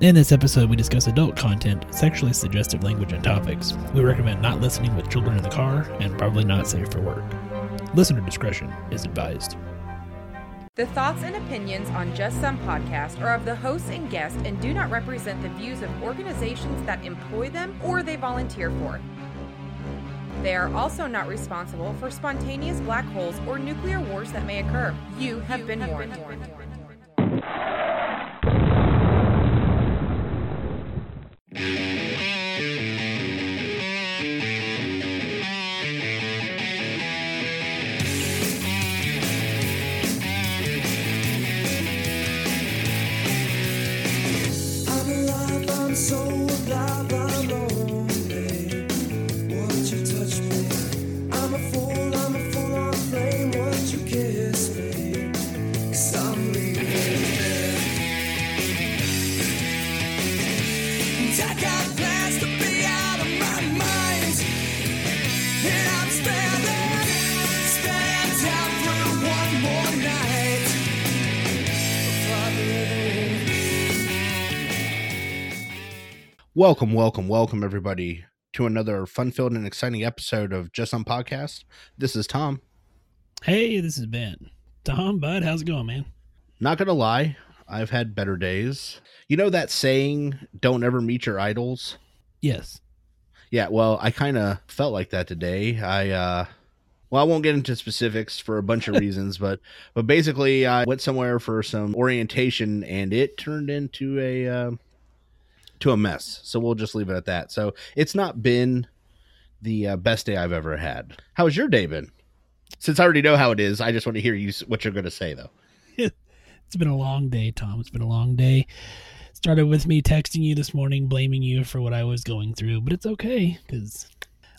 In this episode, we discuss adult content, sexually suggestive language, and topics. We recommend not listening with children in the car and probably not safe for work. Listener discretion is advised. The thoughts and opinions on Just Some podcast are of the hosts and guests and do not represent the views of organizations that employ them or they volunteer for. They are also not responsible for spontaneous black holes or nuclear wars that may occur. You have been warned. I'm Welcome, welcome, welcome, everybody, to another fun filled and exciting episode of Just Some Podcast. This is Tom. Hey, this is Ben. Tom, bud, how's it going, man? Not gonna lie, I've had better days. You know that saying, don't ever meet your idols? Yes. Yeah, well, I kind of felt like that today. I, uh, well, I won't get into specifics for a bunch of reasons, but but basically, I went somewhere for some orientation, and it turned into a uh, to a mess. So we'll just leave it at that. So it's not been the uh, best day I've ever had. How has your day been? Since I already know how it is, I just want to hear you what you're going to say, though. It's been a long day, Tom. It's been a long day. Started with me texting you this morning, blaming you for what I was going through, but it's okay because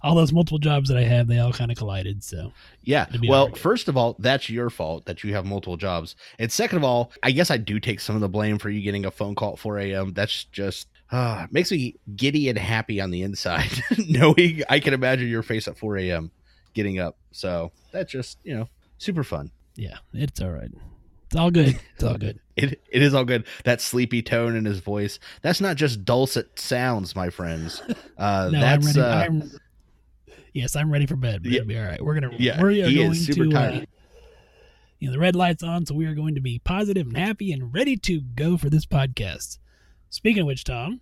all those multiple jobs that I have, they all kind of collided. So, Yeah. Well, alright. first of all, that's your fault that you have multiple jobs. And second of all, I guess I do take some of the blame for you getting a phone call at 4 a.m. That's just uh, makes me giddy and happy on the inside, knowing I can imagine your face at 4 a.m. getting up. So that's just, you know, super fun. yeah, it's all right. It's all good. It's all good. It, it is all good. That sleepy tone in his voice. That's not just dulcet sounds, my friends. Uh, No, that's I'm ready. uh, I'm, yes, I'm ready for bed. We're Yeah. be all right. We're gonna. Yeah, we are he going is super to. Uh, tired. you know, the red light's on, so we are going to be positive and happy and ready to go for this podcast. Speaking of which, Tom,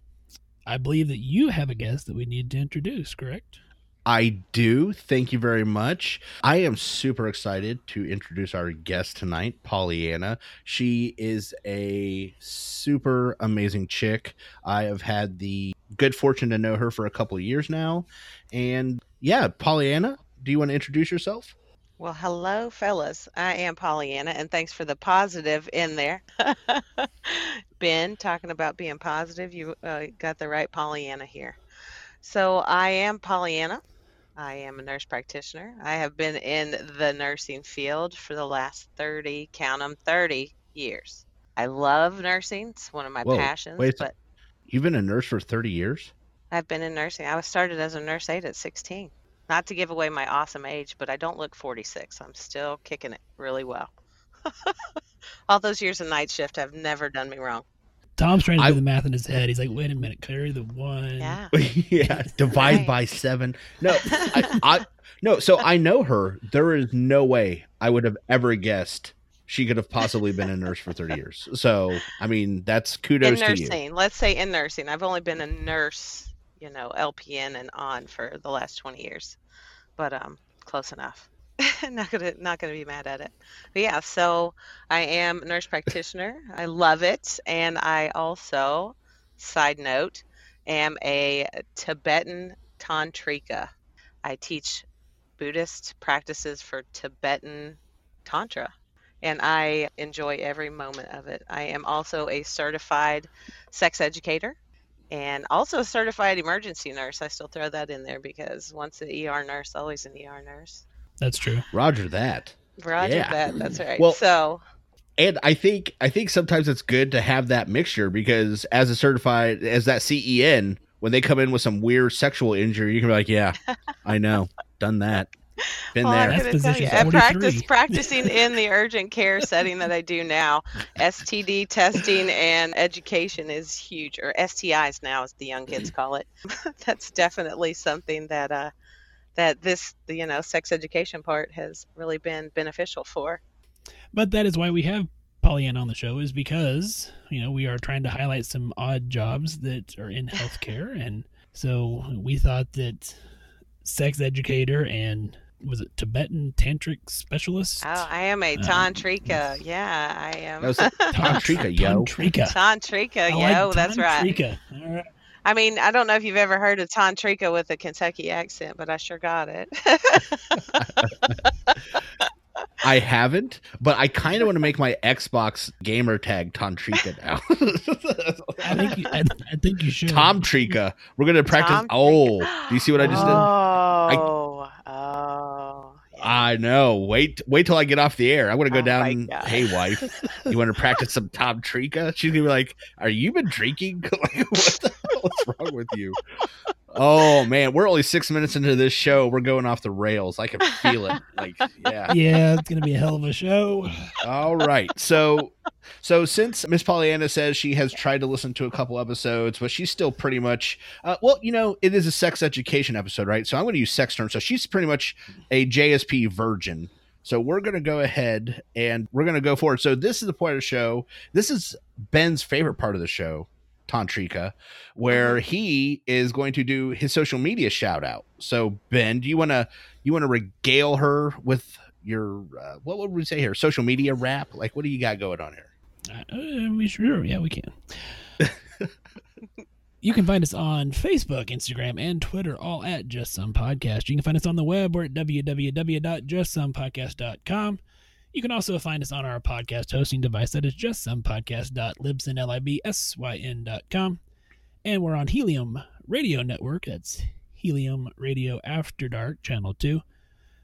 I believe that you have a guest that we need to introduce. Correct? I do. Thank you very much. I am super excited to introduce our guest tonight, Pollyanna. She is a super amazing chick. I have had the good fortune to know her for a couple of years now. And yeah, Pollyanna, do you want to introduce yourself? Well, hello, fellas. I am Pollyanna, and thanks for the positive in there. ben, talking about being positive, you uh, got the right Pollyanna here. So, I am Pollyanna. I am a nurse practitioner. I have been in the nursing field for the last 30, count 'em, 30 years. I love nursing. It's one of my Whoa, passions, wait a but You've been a nurse for 30 years? I've been in nursing. I was started as a nurse aide at 16. Not to give away my awesome age, but I don't look 46. I'm still kicking it really well. All those years of night shift have never done me wrong. Tom's trying to I- do the math in his head. He's like, "Wait a minute, carry the one." Yeah. yeah, divide Right. by seven. No, I, I no. So I know her. There is no way I would have ever guessed she could have possibly been a nurse for thirty years. So I mean, that's In kudos to you. nursing, let's say in nursing. I've only been a nurse, you know, LPN and on for the last 20 years. But um close enough. not gonna not gonna be mad at it. But yeah, so I am a nurse practitioner. I love it. And I also, side note, am a Tibetan tantrika. I teach Buddhist practices for Tibetan Tantra. And I enjoy every moment of it. I am also a certified sex educator and also a certified emergency nurse. I still throw that in there because once an ER nurse, always an ER nurse. That's true. Roger that. Roger Yeah. that. That's right. Well- so And I think I think sometimes it's good to have that mixture because as a certified as that CEN, when they come in with some weird sexual injury, you can be like, Yeah, I know. Done that. Been Well, I'm. That's gonna tell you, position I practice practicing in the urgent care setting that I do now. STD testing and education is huge, or STIs now, as the young kids call it. That's definitely something that uh, that this, the, you know, sex education part has really been beneficial for. But that is why we have Pollyanna on the show, is because you know we are trying to highlight some odd jobs that are in healthcare, and so we thought that sex educator and was it Tibetan tantric specialist? Oh, I am a Um, tantrika. Yeah, I am. That was like Tantrika, yo. Tantrika. Tantrika, I yo, like that's right. Tantrika. I mean, I don't know if you've ever heard of tantrika with a Kentucky accent, but I sure got it. I haven't, but I kind of want to make my Xbox gamer tag Tantrika now. I think you, I, I think you should. Tom Trika. We're gonna practice. Tom oh, Trika. do you see what I just did? Oh, oh. yeah. I know. Wait, wait till I get off the air. I'm gonna go Oh down. Hey, wife, you want to practice some Tom Trika? She's gonna be like, "Are you been drinking? like, what the hell is wrong with you?" Oh man, we're only six minutes into this show. We're going off the rails. I can feel it. Like, yeah. Yeah, it's gonna be a hell of a show. All right. So so since Miss Pollyanna says she has tried to listen to a couple episodes, but she's still pretty much uh, well, you know, it is a sex education episode, right? So I'm going to use sex terms. So she's pretty much a JSP virgin. So we're going to go ahead and we're going to go forward. So this is the point of the show. This is Ben's favorite part of the show, Tantrika, where he is going to do his social media shout out. So Ben, do you want to you want to regale her with your uh, what would we say here? Social media rap? Like what do you got going on here? Uh, we sure, yeah, we can. you can find us on Facebook, Instagram, and Twitter, all at Just Some Podcast. You can find us on the web. We're at www.justsomepodcast.com. You can also find us on our podcast hosting device that is justsomepodcast.libsyn.com. And we're on Helium Radio Network. That's Helium Radio After Dark, Channel 2.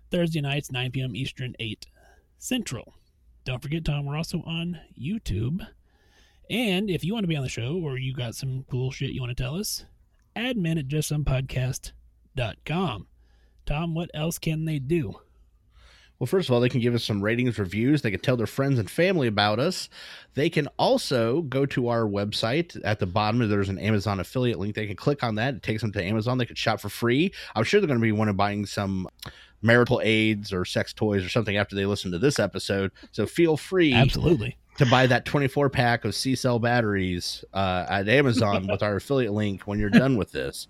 Thursday nights, 9 p.m. Eastern, 8 Central. Don't forget, Tom, we're also on YouTube. And if you want to be on the show or you got some cool shit you want to tell us, admin at justsomepodcast.com. Tom, what else can they do? Well, first of all, they can give us some ratings, reviews. They can tell their friends and family about us. They can also go to our website. At the bottom, there's an Amazon affiliate link. They can click on that. It takes them to Amazon. They can shop for free. I'm sure they're going to be one of buying some marital aids or sex toys or something after they listen to this episode. So feel free Absolutely. To buy that 24 pack of C cell batteries uh, at Amazon with our affiliate link when you're done with this.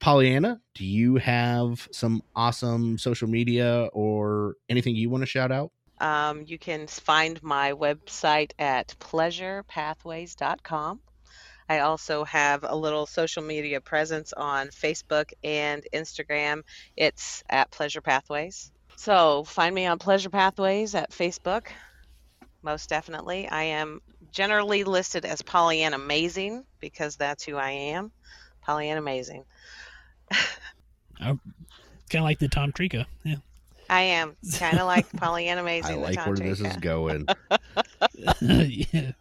Pollyanna, do you have some awesome social media or anything you want to shout out? Um, you can find my website at pleasurepathways.com. I also have a little social media presence on Facebook and Instagram. It's at Pleasure Pathways. So find me on Pleasure Pathways at Facebook. Most definitely. I am generally listed as Pollyanna Amazing because that's who I am. Pollyanna Amazing. It's kind of like the Tom Trika. Yeah. I am kind of like Pollyanna I Amazing. the like where this is going. yeah.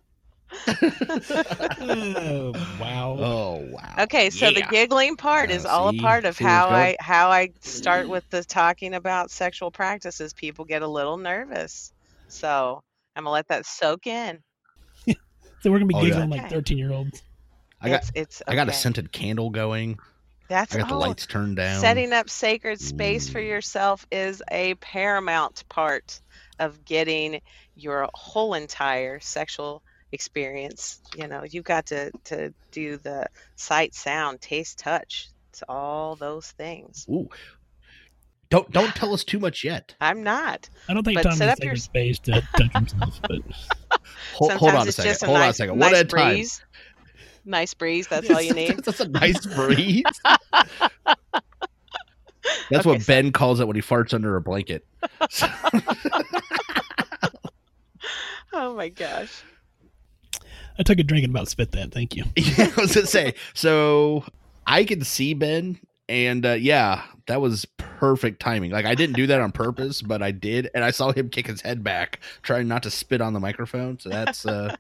oh, wow. Oh wow. Okay, so the giggling part is Uh, all see- a part of see where it's how I how I start with the talking about sexual practices. People get a little nervous, so I'm gonna let that soak in. So we're going to be Oh, yeah. like 13 year olds. I got it's, it's I got a scented candle going. That's I got the oh, lights turned down. setting up sacred space for yourself is a paramount part of getting your whole entire sexual experience. You know, you've got to to do the sight, sound, taste, touch. It's all those things. Ooh. Don't don't tell us too much yet. I'm not. I don't think But Tom set has up your space to touch himself, but Hold, Sometimes hold on a it's second. just a hold on a nice, second. nice One at a time. breeze. Nice breeze. That's all you need. That's a nice breeze. That's Okay, what so- Ben calls it when he farts under a blanket. Oh my gosh. I took a drink and about spit that. Thank you. yeah, I was gonna say. So I can see Ben, and uh, yeah, that was perfect timing. Like I didn't do that on purpose, but I did, and I saw him kick his head back, trying not to spit on the microphone. So that's, uh,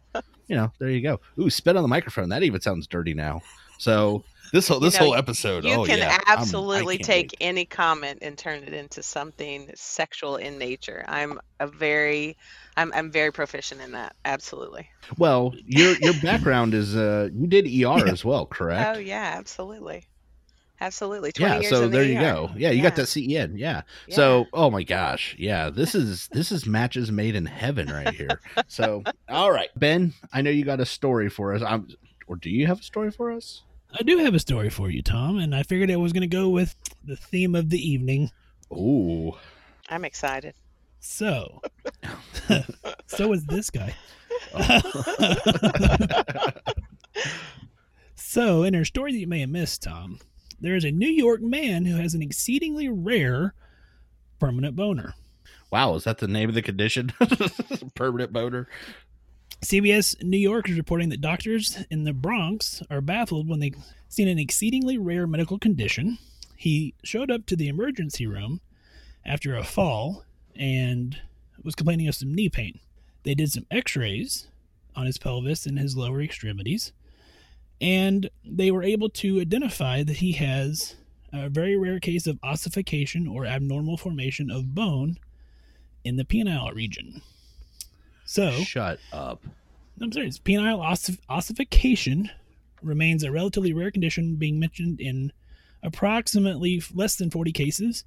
you know, there you go. Ooh, spit on the microphone. That even sounds dirty now. So This whole You this know, whole episode. You oh can yeah, absolutely take wait. any comment and turn it into something sexual in nature. I'm a very, I'm I'm very proficient in that. Absolutely. Well, your your background is uh you did ER as well, correct? Oh yeah, absolutely, absolutely. Twenty yeah. years So in the there you ER. go. Yeah, you got that CEN. Yeah. Yeah. So, oh my gosh, yeah, this is this is matches made in heaven right here. So, all right, Ben, I know you got a story for us. I'm, or do you have a story for us? I do have a story for you, Tom, and I figured I was going to go with the theme of the evening. Ooh, I'm excited. So, so is this guy. so, in our story that you may have missed, Tom, there is a New York man who has an exceedingly rare permanent boner. wow, is that the name of the condition? Permanent boner. CBS New York is reporting that doctors in the Bronx are baffled when they seen an exceedingly rare medical condition. He showed up to the emergency room after a fall and was complaining of some knee pain. They did some x-rays on his pelvis and his lower extremities and they were able to identify that he has a very rare case of ossification or abnormal formation of bone in the penile region. So, Shut up. I'm sorry, it's penile ossif- ossification remains a relatively rare condition being mentioned in approximately less than 40 cases,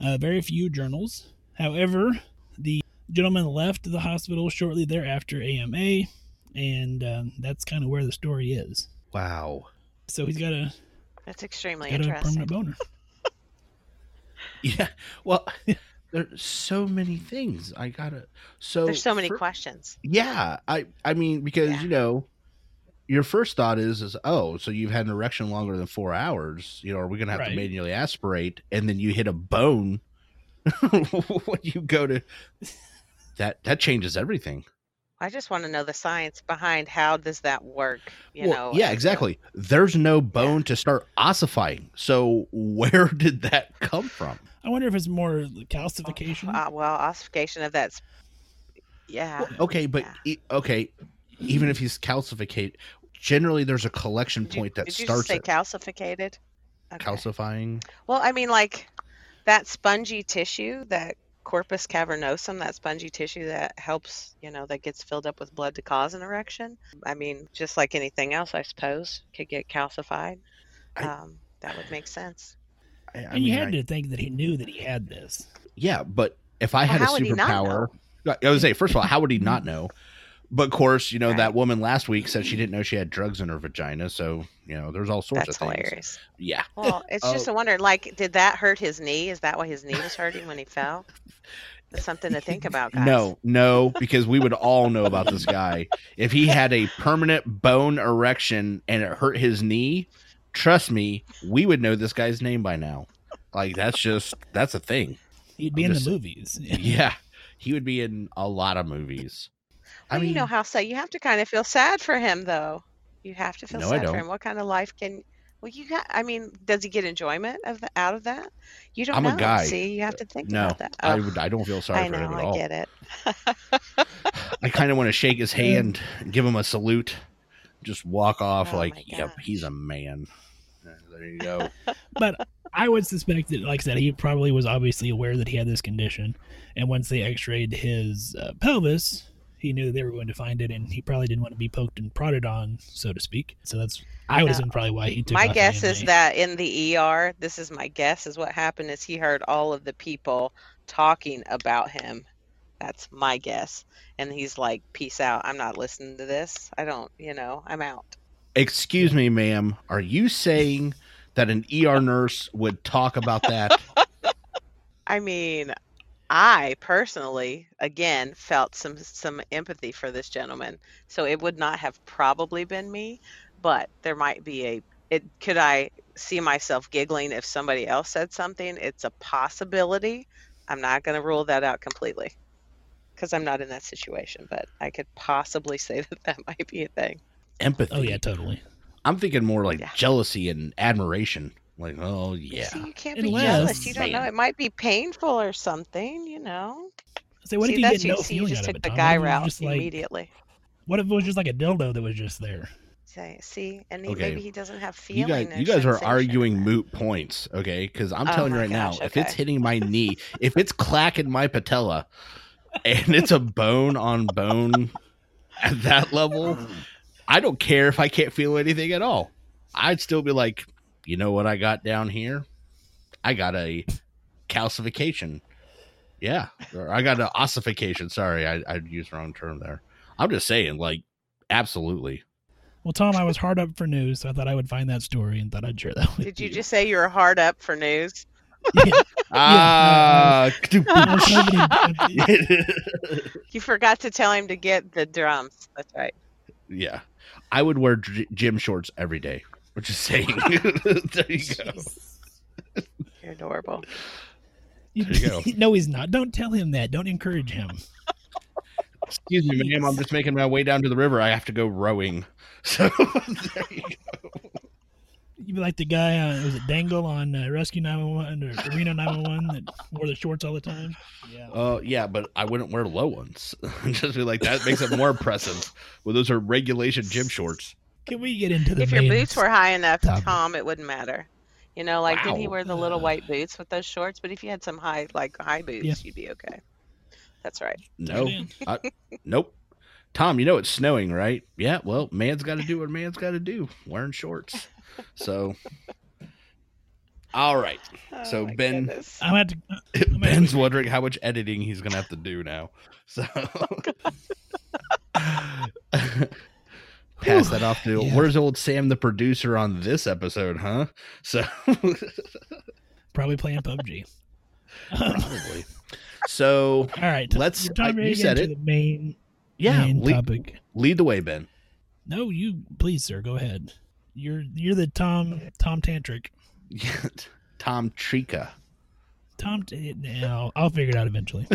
uh, very few journals. However, the gentleman left the hospital shortly thereafter AMA, and um, that's kind of where the story is. Wow. So he's got a, That's extremely got a interesting. permanent boner. Yeah. Well, there's so many things I gotta. So There's so many fir- questions. Yeah, I I mean because Yeah. you know, your first thought is is oh so you've had an erection longer than four hours. You know, are we gonna have to manually aspirate? And then you hit a bone when you go to that that changes everything. I just want to know the science behind how does that work. You Well, know. yeah, exactly. There's no bone to start ossifying. So where did that come from? I wonder if it's more calcification. Uh, well, ossification of that's. Yeah. Okay, but Yeah. e- okay, even if he's calcificate, generally there's a collection Did you- point that did you starts just say it. calcificated? Okay. calcifying. Well, I mean, like that spongy tissue, that corpus cavernosum, that spongy tissue that helps, you know, that gets filled up with blood to cause an erection. I mean, just like anything else, I suppose, could get calcified. I- um, that would make sense. I, I and you mean, had I- to think that he knew that he had this. yeah, but if I Well, had a would superpower, I would say first of all, how would he not know? But of course, you know that woman last week said she didn't know she had drugs in her vagina. So you know, there's all sorts That's of things. hilarious. Yeah. Well, it's just Oh. a wonder. Like, did that hurt his knee? Is that why his knee was hurting when he fell? That's something to think about, guys. No, no, because we would all know about this guy. If he had a permanent bone erection and it hurt his knee, trust me, we would know this guy's name by now. Like that's just that's a thing. He'd be I'm in the movies. Yeah. He would be in a lot of movies. Well, I mean, you know how sad. You have to kind of feel sad for him, though. You have to feel No, sad for him. What kind of life can? Well, you got. I mean, does he get enjoyment of the, out of that? You don't I'm a guy. See, you have to think no, about that. I Oh, would I don't feel sorry I for know. him at I all. get it. I kind of want to shake his hand, give him a salute, just walk off Oh like, yep, he's a man. There you go. but I would suspect that, like I said, he probably was obviously aware that he had this condition, and once they X-rayed his uh, pelvis, he knew that they were going to find it, and he probably didn't want to be poked and prodded on, so to speak. So that's I would No. assume probably why he took. My off guess is that in the ER, this is my guess, is what happened is he heard all of the people talking about him. That's my guess. And he's like, peace out. I'm not listening to this. I don't, you know, I'm out. Excuse me, ma'am. Are you saying that an ER nurse would talk about that? I mean, I personally, again, felt some some empathy for this gentleman. So it would not have probably been me, but there might be a it could I see myself giggling if somebody else said something? It's a possibility. I'm not going to rule that out completely because I'm not in that situation, but I could possibly say that that might be a thing. Empathy. Oh yeah, totally. I'm thinking more like Yeah. jealousy and admiration. Like, oh yeah. See, you can't be Unless- jealous. You don't know. It might be painful or something, you know. So what see, if you that's get no you. See, you feeling just out took of it? the guy What if it was route just like- immediately. What if it was just like a dildo that was just there? Say, see, and he, Okay. maybe he doesn't have You feeling. guys, you guys are arguing it. moot points, okay? Because I'm Oh telling you right gosh, now, if it's hitting my knee, if it's clacking my patella, and it's a bone on bone at that level, I don't care if I can't feel anything at all. I'd still be like, you know what I got down here? I got a calcification. Yeah, or I got an ossification. Sorry, I, I used the wrong term there. I'm just saying, like, absolutely. Well, Tom, I was hard up for news, so I thought I would find that story and thought I'd share that with Did you just say you were hard up for news? Yeah. Ah, Well, You forgot to tell him to get the drums. That's right. yeah, I would wear gy- gym shorts every day. Which is saying, there you go. You're adorable. You- There you go. no, he's not. Don't tell him that. Don't encourage him. Excuse me, ma'am. I'm just making my way down to the river. I have to go rowing. So there you go. You'd be like the guy, uh, was it Dangle on uh, Rescue 911 or Reno 911 that wore the shorts all the time? Yeah. Uh, yeah, but I wouldn't wear low ones. just be like that makes it more impressive. Well, those are regulation gym shorts. Can we get into the If your boots were high enough, topic. Tom, it wouldn't matter. You know, like did he wear the little white boots with those shorts? But if you had some high, like high boots, Yeah. you'd be okay. That's right. No. I, nope. Tom, you know it's snowing, right? Yeah. Well, man's got to do what man's got to do. Wearing shorts. So, all right. Oh so, Oh my Ben- goodness. I'm at to, I'm Ben's wondering how much editing he's gonna have to do now. So oh, pass that off to Yeah. where's old Sam the producer on this episode, huh? So probably playing PUBG. probably. So All right. Let's- I- you said it. The main, yeah, main lead, topic. lead the way, Ben. No, you please, sir. Go ahead. You're you're the Tom Tom Tantric. Tom Trika. Tom. T- no, I'll figure it out eventually.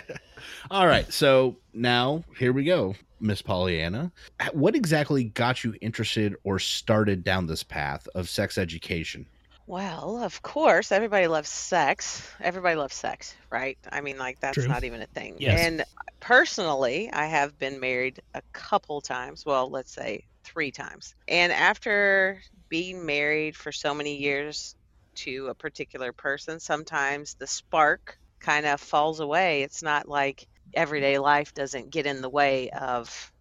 All right, so now here we go, Miss Pollyanna. What exactly got you interested or started down this path of sex education? Well, of course, everybody loves sex. Everybody loves sex, right? I mean, like that's True. not even a thing. Yes. And personally, I have been married a couple times. Well, let's say three times. And after being married for so many years to a particular person, sometimes the spark kind of falls away. It's not like everyday life doesn't get in the way of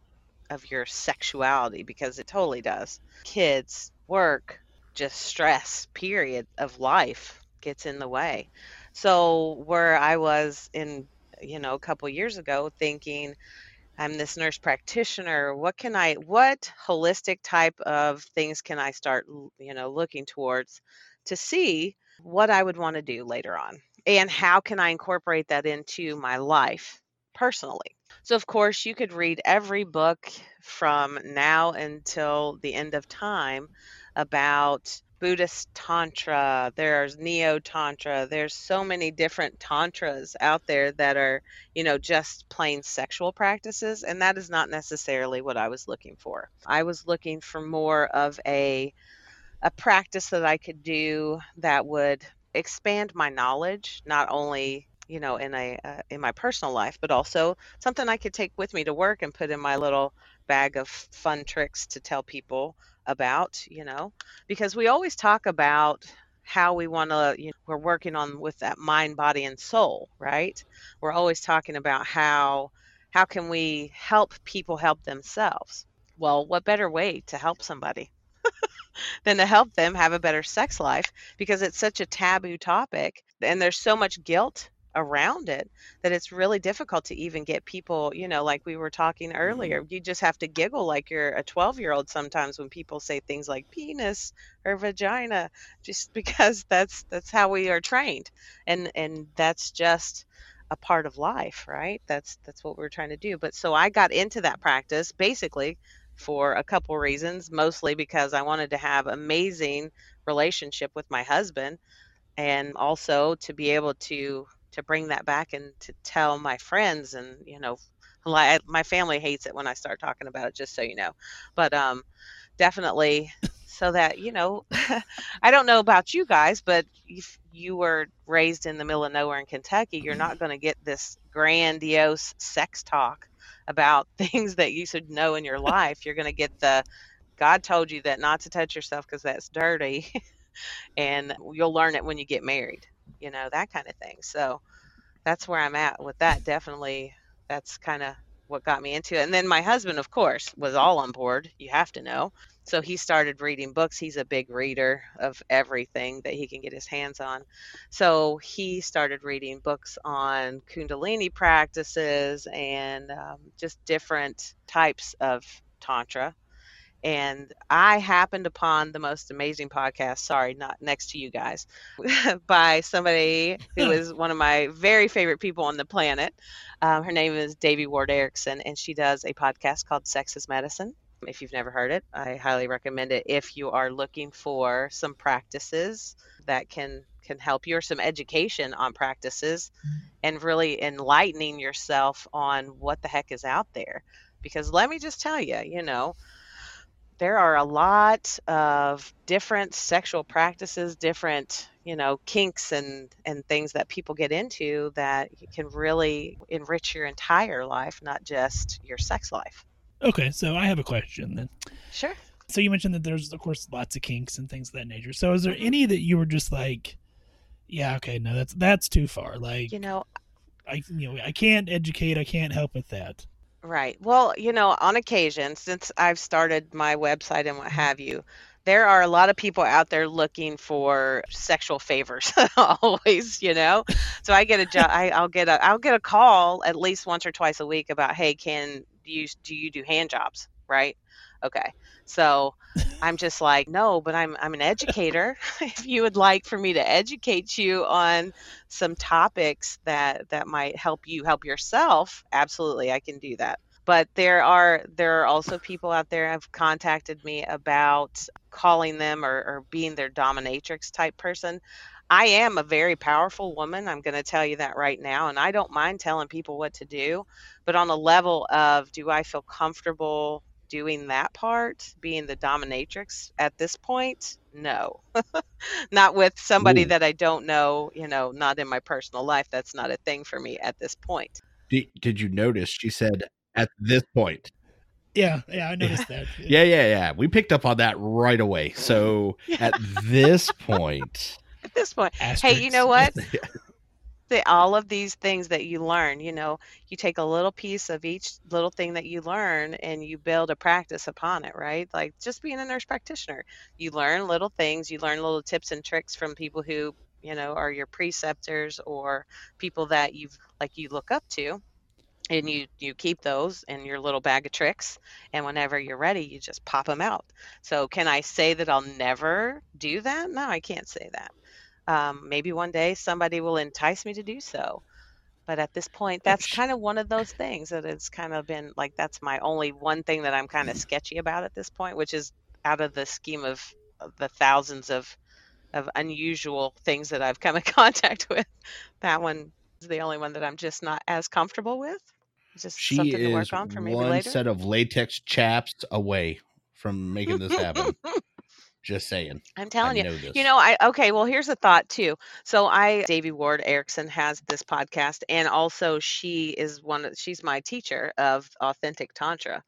of your sexuality because it totally does. Kids, work, just stress period of life gets in the way so where i was in you know a couple years ago thinking i'm this nurse practitioner what can i what holistic type of things can i start you know looking towards to see what i would want to do later on and how can i incorporate that into my life personally so of course you could read every book from now until the end of time about Buddhist Tantra, there's Neo Tantra, there's so many different Tantras out there that are, you know, just plain sexual practices. And that is not necessarily what I was looking for. I was looking for more of a a practice that I could do that would expand my knowledge, not only you know in a uh, in my personal life, but also something I could take with me to work and put in my little bag of fun tricks to tell people about, you know, because we always talk about how we want to you know, we're working on with that mind body and soul right? We're always talking about how how can we help people help themselves? Well what better way to help somebody than to help them have a better sex life because it's such a taboo topic and there's so much guilt around it that it's really difficult to even get people, you know, like we were talking mm-hmm. earlier. You just have to giggle like you're a 12 year old sometimes when people say things like penis or vagina, just because that's that's how we are trained. And and that's just a part of life, right? That's that's what we're trying to do. But so I got into that practice basically for a couple reasons, mostly because I wanted to have amazing relationship with my husband and also to be able to to bring that back and to tell my friends and you know my family hates it when I start talking about it just so you know. But um definitely so that you know I don't know about you guys but if you were raised in the middle of nowhere in Kentucky you're not going to get this grandiose sex talk about things that you should know in your life you're going to get the God told you that not to touch yourself because that's dirty, and you'll learn it when you get married. You know that kind of thing. So that's where I'm at with that. Definitely, that's kind of what got me into it. And then my husband, of course, was all on board. You have to know. So he started reading books. He's a big reader of everything that he can get his hands on. So he started reading books on Kundalini practices and um, just different types of Tantra. And I happened upon the most amazing podcast, sorry, not next to you guys, by somebody who is one of my very favorite people on the planet. Um, her name is Devi Ward Erickson, and she does a podcast called Sex is Medicine if you've never heard it, I highly recommend it if you are looking for some practices that can can help you or some education on practices and really enlightening yourself on what the heck is out there. Because let me just tell you, you know, there are a lot of different sexual practices, different, you know, kinks and and things that people get into that can really enrich your entire life, not just your sex life. Okay, so I have a question then. Sure. So you mentioned that there's of course lots of kinks and things of that nature. So is there mm-hmm. any that you were just like, yeah, okay, no, that's that's too far. Like You know, I you know I can't educate, I can't help with that. Right. Well, you know, on occasion, since I've started my website and what mm-hmm. have you, there are a lot of people out there looking for sexual favors always, you know. So I get a job I, I'll get a I'll get a call at least once or twice a week about, hey, can do you do you do hand jobs? Right? Okay. So I'm just like, no, but I'm I'm an educator. if you would like for me to educate you on some topics that that might help you help yourself, absolutely, I can do that. But there are there are also people out there have contacted me about calling them or, or being their dominatrix type person. I am a very powerful woman. I'm going to tell you that right now. And I don't mind telling people what to do. But on a level of do I feel comfortable doing that part, being the dominatrix at this point? No. not with somebody Ooh. that I don't know, you know, not in my personal life. That's not a thing for me at this point. Did, did you notice she said at this point? Yeah, yeah, I noticed that. Yeah, yeah, yeah. We picked up on that right away. So at this point, At this point, hey, you know what? the, all of these things that you learn, you know, you take a little piece of each little thing that you learn and you build a practice upon it, right? Like just being a nurse practitioner, you learn little things, you learn little tips and tricks from people who, you know, are your preceptors or people that you've like you look up to. And you you keep those in your little bag of tricks, and whenever you're ready, you just pop them out. So, can I say that I'll never do that? No, I can't say that. Um, maybe one day somebody will entice me to do so. But at this point, that's kind of one of those things that it's kind of been like that's my only one thing that I'm kind of sketchy about at this point, which is out of the scheme of, of the thousands of of unusual things that I've come in contact with. That one is the only one that I'm just not as comfortable with. It's just she something to work on for maybe one later. set of latex chaps away from making this happen. Just saying. I'm telling I you. know. You know, I okay, well here's a thought too. So I Devi Ward Erickson has this podcast and also she is one of she's my teacher of authentic tantra.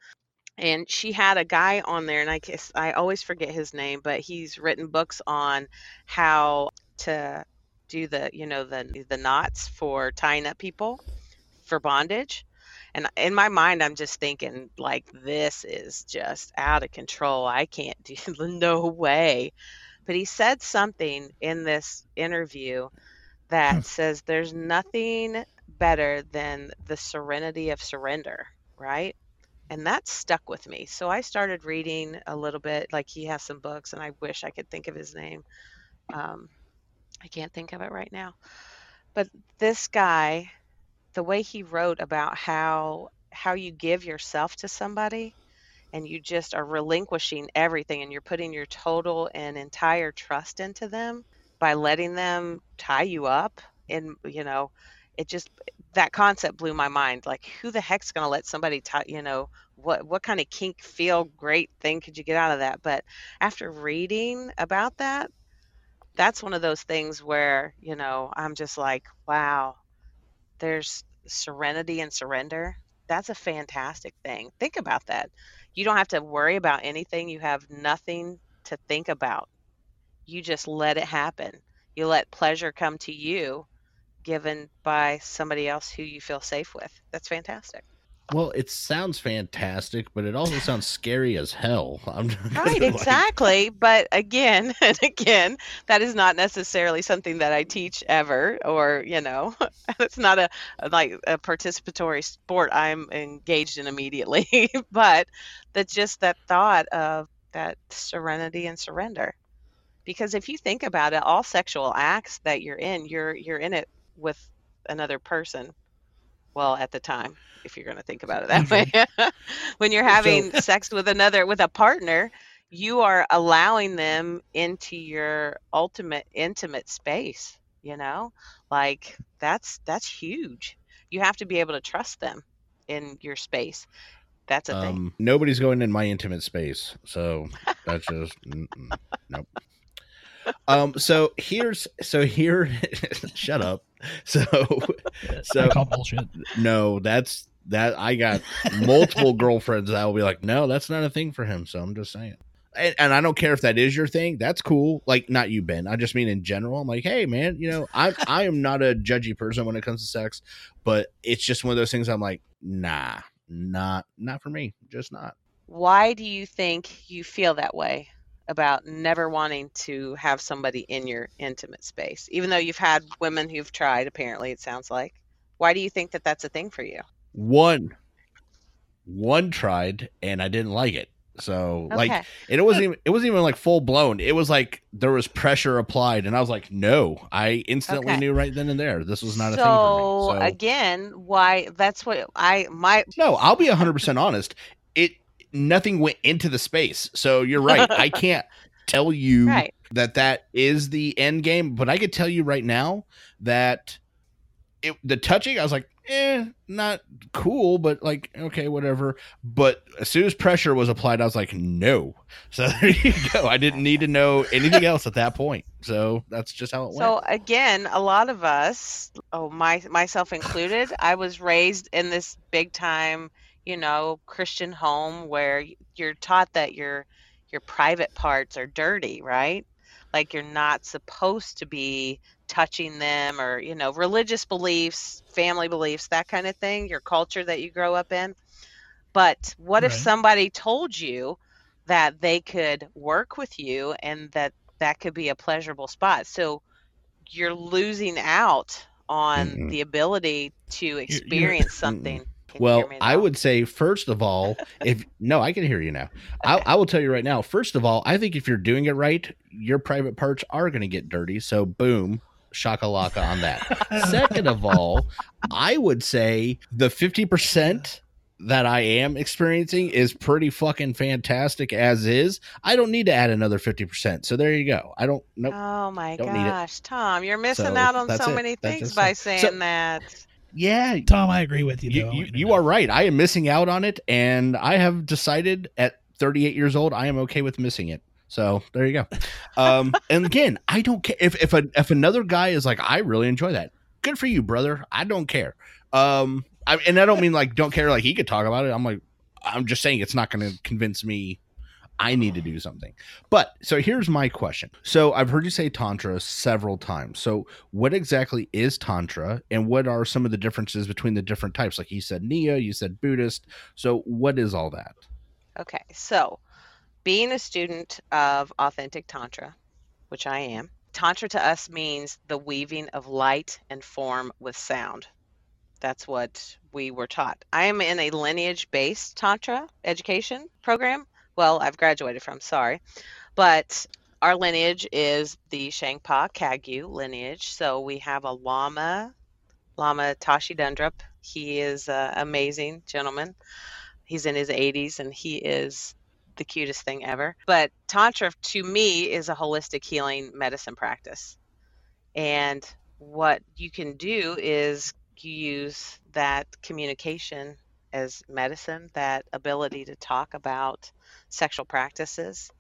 And she had a guy on there and I guess I always forget his name, but he's written books on how to do the, you know, the the knots for tying up people for bondage. And in my mind, I'm just thinking, like, this is just out of control. I can't do, no way. But he said something in this interview that Hmm. says there's nothing better than the serenity of surrender, right? And that stuck with me. So I started reading a little bit. Like, he has some books, and I wish I could think of his name. Um, I can't think of it right now. But this guy, the way he wrote about how how you give yourself to somebody and you just are relinquishing everything and you're putting your total and entire trust into them by letting them tie you up and you know it just that concept blew my mind like who the heck's going to let somebody tie you know what what kind of kink feel great thing could you get out of that? But after reading about that that's one of those things where you know i'm just like wow there's serenity and surrender that's a fantastic thing think about that You don't have to worry about anything. You have nothing to think about. You just let it happen. You let pleasure come to you given by somebody else who you feel safe with. That's fantastic. Well, it sounds fantastic, but it also sounds scary as hell. I'm Right, like, exactly. But again and again, that is not necessarily something that I teach ever, or you know, it's not a like a participatory sport I'm engaged in immediately. but that's just that thought of that serenity and surrender. Because if you think about it, all sexual acts that you're in, you're you're in it with another person. Well, at the time, if you're going to think about it that way, when you're having sex with another with a partner, you are allowing them into your ultimate intimate space you know? Like that's that's huge. You have to be able to trust them in your space. That's a thing. Um, nobody's going in my intimate space, so that's just nope. Um, so here's so here, shut up. So I so call bullshit. no, that's that I got multiple girlfriends that will be like, no, that's not a thing for him. So I'm just saying. And, and I don't care if that is your thing. That's cool. Like not you, Ben. I just mean in general. I'm like, hey, man, you know, I I am not a judgy person when it comes to sex, but it's just one of those things. I'm like, nah, not not for me. Just not. why do you think you feel that way about never wanting to have somebody in your intimate space even though you've had women who've tried apparently it sounds like why do you think that that's a thing for you One, one tried, and I didn't like it. So like, Okay. and it wasn't even it wasn't even like full blown. It was like there was pressure applied, and I was like, no. I instantly Okay. knew right then and there this was not a thing for me. So again why that's what i my no, I'll be hundred percent honest. Nothing went into the space. So you're right. I can't tell you right that that is the end game, but I could tell you right now that it, the touching, I was like, eh, not cool, but like, okay, whatever. But as soon as pressure was applied, I was like, no. So there you go. I didn't need to know anything else at that point. So that's just how it went. So again, a lot of us, oh my myself included, I was raised in this big time, you know, Christian home where you're taught that your your private parts are dirty, right? Like you're not supposed to be touching them or, you know, religious beliefs, family beliefs, that kind of thing, your culture that you grow up in. But what if somebody told you that they could work with you and that that could be a pleasurable spot? So you're losing out on Mm-mm. the ability to experience something. Can Well, I would say first of all, if no, I can hear you now. I, I will tell you right now. First of all, I think if you're doing it right, your private parts are going to get dirty. So boom, shakalaka on that. Second of all, I would say the fifty percent that I am experiencing is pretty fucking fantastic as is. I don't need to add another fifty percent. So there you go. I don't. Nope. Oh my gosh, Tom, you're missing So, out on so it. many That's things by saying So- that. Yeah, Tom, I agree with you. you, Though. you, you are right. I am missing out on it, and I have decided at 38 years old I am okay with missing it. So there you go. Um, and again, I don't care if if a, if another guy is like, I really enjoy that. Good for you, brother. I don't care. Um, I, and I don't mean like don't care. Like he could talk about it. I'm like, I'm just saying it's not going to convince me. I need to do something. But so here's my question. So I've heard you say tantra several times. So what exactly is tantra and what are some of the differences between the different types? Like you said Neo, you said Buddhist. So what is all that? Okay, so being a student of authentic Tantra, which I am, Tantra to us means the weaving of light and form with sound. That's what we were taught. I am in a lineage based Tantra education program. Well, I've graduated from, sorry. But our lineage is the Shangpa Kagyu lineage. So we have a Lama, Lama Tashi Dundrup. He is an amazing gentleman. He's in his 80s and he is the cutest thing ever. But Tantra to me is a holistic healing medicine practice. And what you can do is use that communication as medicine, that ability to talk about sexual practices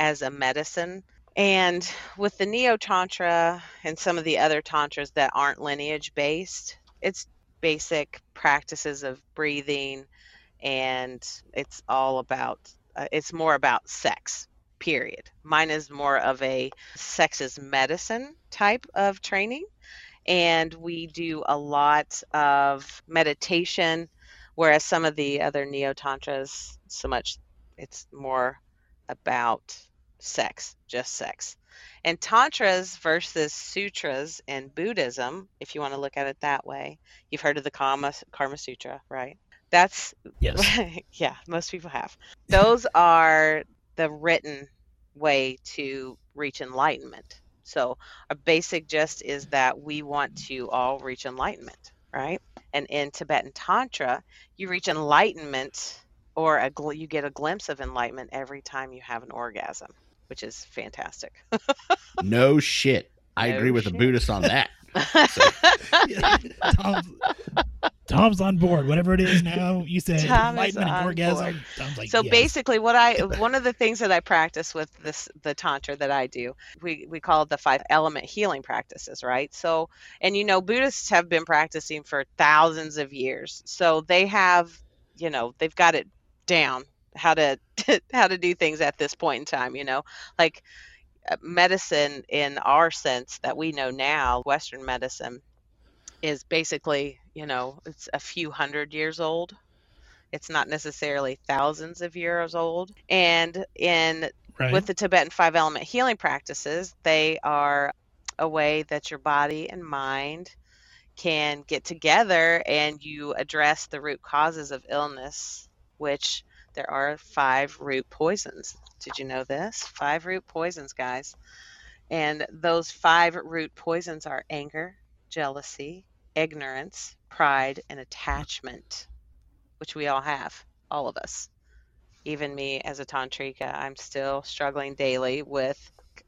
as a medicine. And with the Neo Tantra and some of the other Tantras that aren't lineage based, it's basic practices of breathing and it's all about uh, it's more about sex period mine is more of a sex is medicine type of training and we do a lot of meditation whereas some of the other neo tantras so much it's more about sex just sex. And tantras versus sutras in buddhism if you want to look at it that way you've heard of the kama karma sutra right? That's Yes. yeah most people have. Those are the written way to reach enlightenment. So a basic gist is that we want to all reach enlightenment right? And in tibetan tantra you reach enlightenment or a gl- you get a glimpse of enlightenment every time you have an orgasm which is fantastic No shit. I No agree with the shit. Buddhist on that. Tom's, Tom's on board. Whatever it is now, you said Tom is enlightenment and on orgasm. board. Like, so yes. basically what i one of the things that i practice with this the tantra that i do we we call it the five element healing practices right so and you know buddhists have been practicing for thousands of years so they have you know they've got it down how to how to do things at this point in time you know? Like uh, medicine in our sense that we know now western medicine is basically you know it's a few hundred years old. It's not necessarily thousands of years old. And in right? with the Tibetan five element healing practices, they are a way that your body and mind can get together and you address the root causes of illness, which there are five root poisons. Did you know this? Five root poisons, guys. And those five root poisons are anger, jealousy, ignorance, pride, and attachment, which we all have, all of us even me as a tantrika, I'm still struggling daily with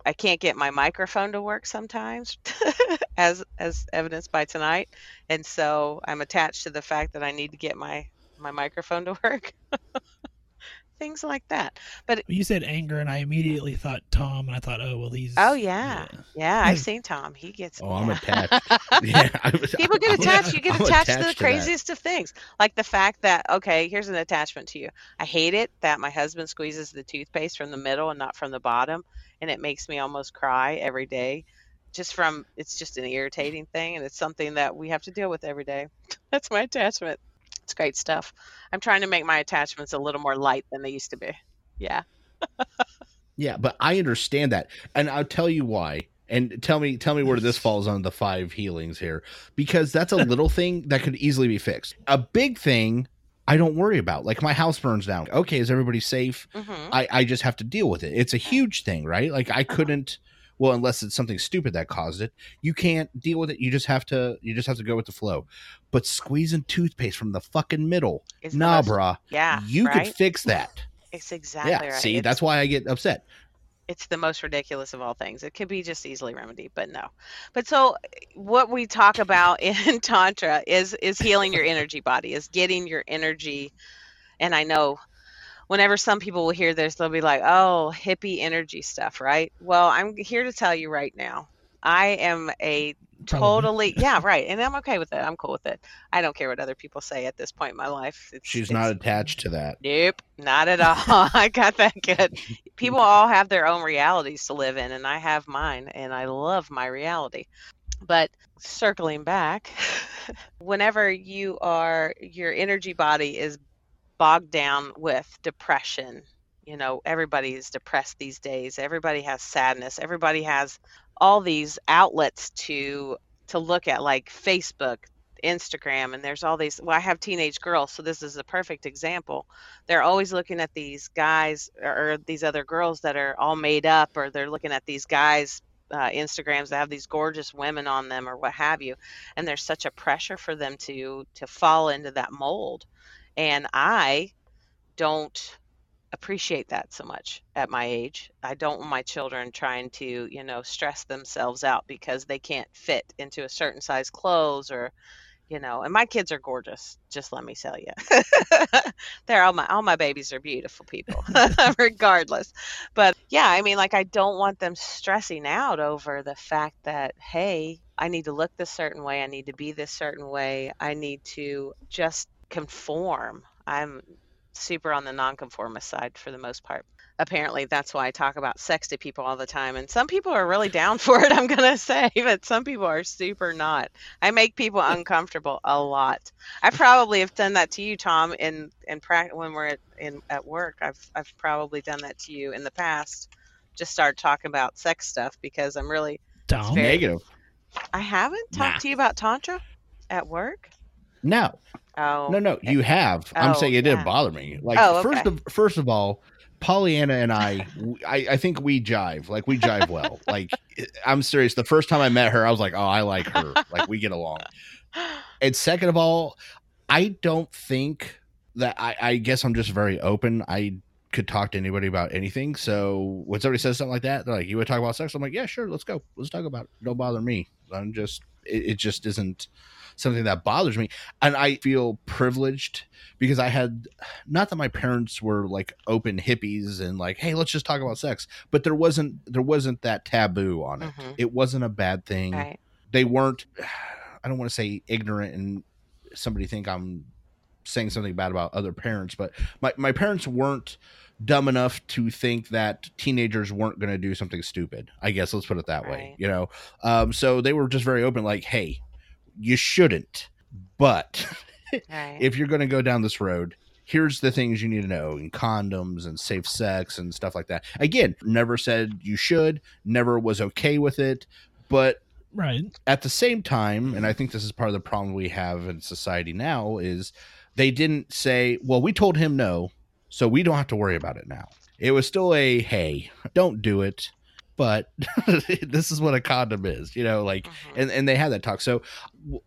I can't get my microphone to work sometimes, as as evidenced by tonight, and so I'm attached to the fact that I need to get my my microphone to work. Things like that. But you said anger, and I immediately thought Tom, and I thought, oh well, he's. Oh yeah, yeah. I've seen Tom. He gets. Oh, I'm attached. Yeah, I was- People get I'm- attached. You get I'm attached, to the that. craziest of things, like the fact that okay, here's an attachment to you. I hate it that my husband squeezes the toothpaste from the middle and not from the bottom, and it makes me almost cry every day. Just from it's just an irritating thing, and it's something that we have to deal with every day. That's my attachment. It's great stuff. I'm trying to make my attachments a little more light than they used to be. Yeah. Yeah, but I understand that, and I'll tell you why. And tell me, tell me where this falls on the five healings here, because that's a little thing that could easily be fixed. A big thing I don't worry about, like my house burns down. Okay, is everybody safe? hmm I I just have to deal with it. It's a huge thing, right? Like I couldn't. Well, unless it's something stupid that caused it, you can't deal with it. You just have to. You just have to go with the flow. But squeezing toothpaste from the fucking middle, It's nah, most- brah. Yeah. you right? could fix that. It's exactly yeah. right. See, It's- that's why I get upset. it's the most ridiculous of all things. It could be just easily remedied, but no. But so what we talk about in tantra is is healing your energy body, is getting your energy and I know whenever some people will hear this they'll be like, "Oh, hippie energy stuff, right?" Well, I'm here to tell you right now. I am a totally yeah, right. And I'm okay with it. I'm cool with it. I don't care what other people say at this point in my life. It's, She's it's- not attached to that. Nope, not at all. I got that good. People all have their own realities to live in, and I have mine, and I love my reality. But circling back, whenever you are, your energy body is bogged down with depression. You know, everybody is depressed these days. Everybody has sadness. Everybody has all these outlets to to look at, like Facebook, Instagram, and there's all these. Well, I have teenage girls, so this is a perfect example. They're always looking at these guys or, these other girls that are all made up, or they're looking at these guys. Uh, Instagrams that have these gorgeous women on them, or what have you, and there's such a pressure for them to to fall into that mold, and I don't appreciate that so much at my age. I don't want my children trying to, you know, stress themselves out because they can't fit into a certain size clothes or you know, and my kids are gorgeous, just let me tell you. They're all my all my babies are beautiful people, regardless. But yeah, I mean like I don't want them stressing out over the fact that hey, I need to look this certain way, I need to be this certain way, I need to just conform. I'm super on the nonconformist side for the most part. Apparently, that's why I talk about sex to people all the time. And some people are really down for it, I'm going to say, but some people are super not. I make people uncomfortable a lot. I probably have done that to you, Tom, in, in pra- when we're at, in, at work. I've, I've probably done that to you in the past. Just start talking about sex stuff because I'm really, Tom, very- Negative. I haven't talked Nah. to you about Tantra at work. No, Oh, no, no. You have. I'm Oh, saying it didn't bother me. Like Oh, first of first of all, Pollyanna and I, I, I think we jive. Like we jive well. like eh, I'm serious. The first time I met her, I was like, oh, I like her. Like we get along. And second of all, I don't think that I, I guess I'm just very open. I could talk to anybody about anything. So when somebody says something like that, they're like, "You would talk about sex?" I'm like, "Yeah, sure, let's go. Let's talk about it. Don't bother me. I'm just it, it just isn't something that bothers me, and I feel privileged because I had not that my parents were like open hippies and like, "Hey, let's just talk about sex," but there wasn't there wasn't that taboo on it. Mhm. It wasn't a bad thing right. they weren't i don't want to say ignorant and somebody think i'm saying something bad about other parents but my, my parents weren't dumb enough to think that teenagers weren't going to do something stupid i guess let's put it that way you know um, so they were just very open like hey you shouldn't but Right. if you're going to go down this road here's the things you need to know and condoms and safe sex and stuff like that again never said you should never was okay with it but right? at the same time, and I think this is part of the problem we have in society now, is they didn't say, well, we told him no, so we don't have to worry about it now. It was still a, hey, don't do it, but this is what a condom is, you know, like, Mhm. and, and they had that talk. So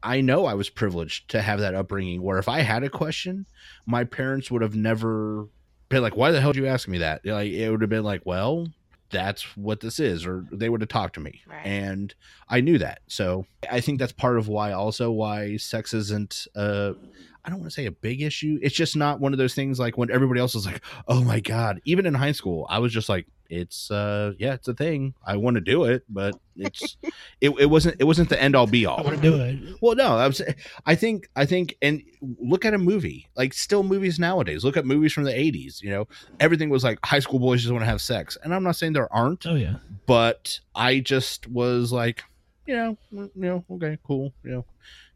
I know I was privileged to have that upbringing where if I had a question, my parents would have never been like, why the hell did you ask me that? Like, it would have been like, well, that's what this is, or they would have talked to me. Right. And I knew that. So I think that's part of why also why sex isn't uh I don't want to say a big issue. It's just not one of those things like when everybody else is like, "Oh my god." Even in high school, I was just like, "It's uh yeah, it's a thing. I want to do it, but it's it, it wasn't it wasn't the end all be all. I all." want to do it. Well, no, I was. I think. I think, and look at a movie. Like still movies nowadays. Look at movies from the '80s. You know, everything was like high school boys just want to have sex, and I'm not saying there aren't, Oh yeah. but I just was like, you know, mm, you know, okay, cool. You know,